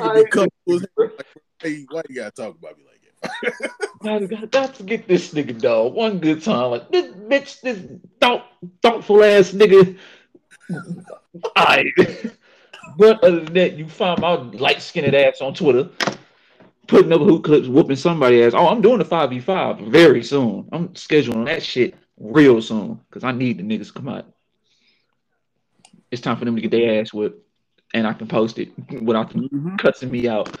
Nigga be comfortable. as hell. Like, hey, why you gotta talk about me like that? I got, got to get this nigga dog one good time. Like this bitch, this thought, thoughtful ass nigga. Alright. But other than that, you find my light skinned ass on Twitter, putting up hoop clips, whooping somebody ass. Oh, I'm doing the 5v5 very soon. I'm scheduling that shit real soon because I need the niggas to come out. It's time for them to get their ass whipped, and I can post it without them mm-hmm. cussing me out.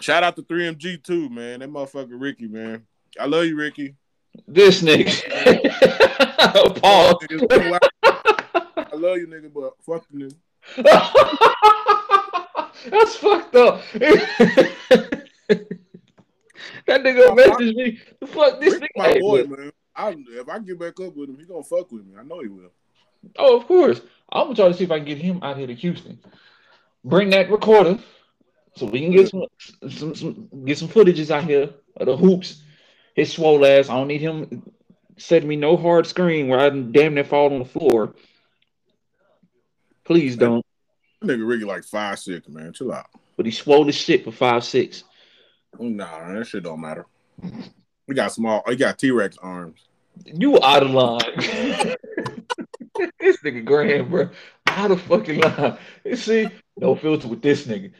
Shout out to 3MG too, man. That motherfucker Ricky, man. I love you, Ricky. this nigga. Paul. I love you, nigga, but fuck you, nigga. That's fucked up. that nigga message me. Fuck this Ricky nigga. my boy, man. I, if I get back up with him, he gonna fuck with me. I know he will. Oh, of course. I'm gonna try to see if I can get him out here to Houston. bring that recorder so we can get some, some, some get some footages out here of the hoops. His swole ass. I don't need him setting me no hard screen where I damn near fall on the floor. Please don't. That nigga really like five six, man. Chill out. But he swole the shit for five six. Nah, that shit don't matter. We got small. He got T Rex arms. You out of line. this nigga Grand, bro. Out of fucking line. You see, no filter with this nigga.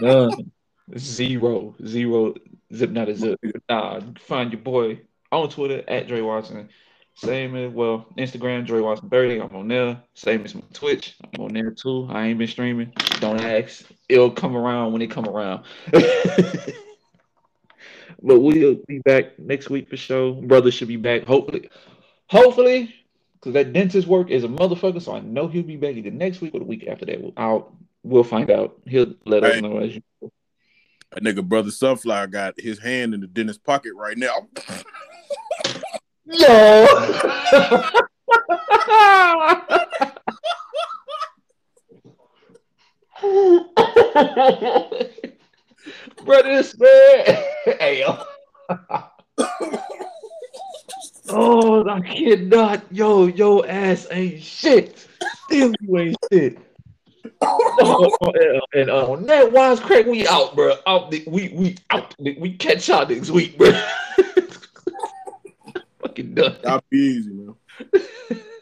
None. Zero. Zero. Zip not a zip. Nah, find your boy on Twitter at Dre Watson. Same as well, Instagram, Dre Watson 30. I'm on there. Same as my Twitch. I'm on there too. I ain't been streaming. Don't ask. It'll come around when it come around. but we'll be back next week for sure. Brother should be back. Hopefully. Hopefully. Because that dentist work is a motherfucker. So I know he'll be back either next week or the week after that. I'll we'll find out. He'll let us know as you That nigga brother Sunflower got his hand in the dentist pocket right now. Yo. Bro, this man. Hey, yo. oh, I cannot. Yo, yo ass ain't shit. Still, you ain't shit. Oh, and, and uh, on that wise crack, we out, bro. Out, the- we we out. We catch y'all next week, bro. Fucking done. Y'all be easy, man.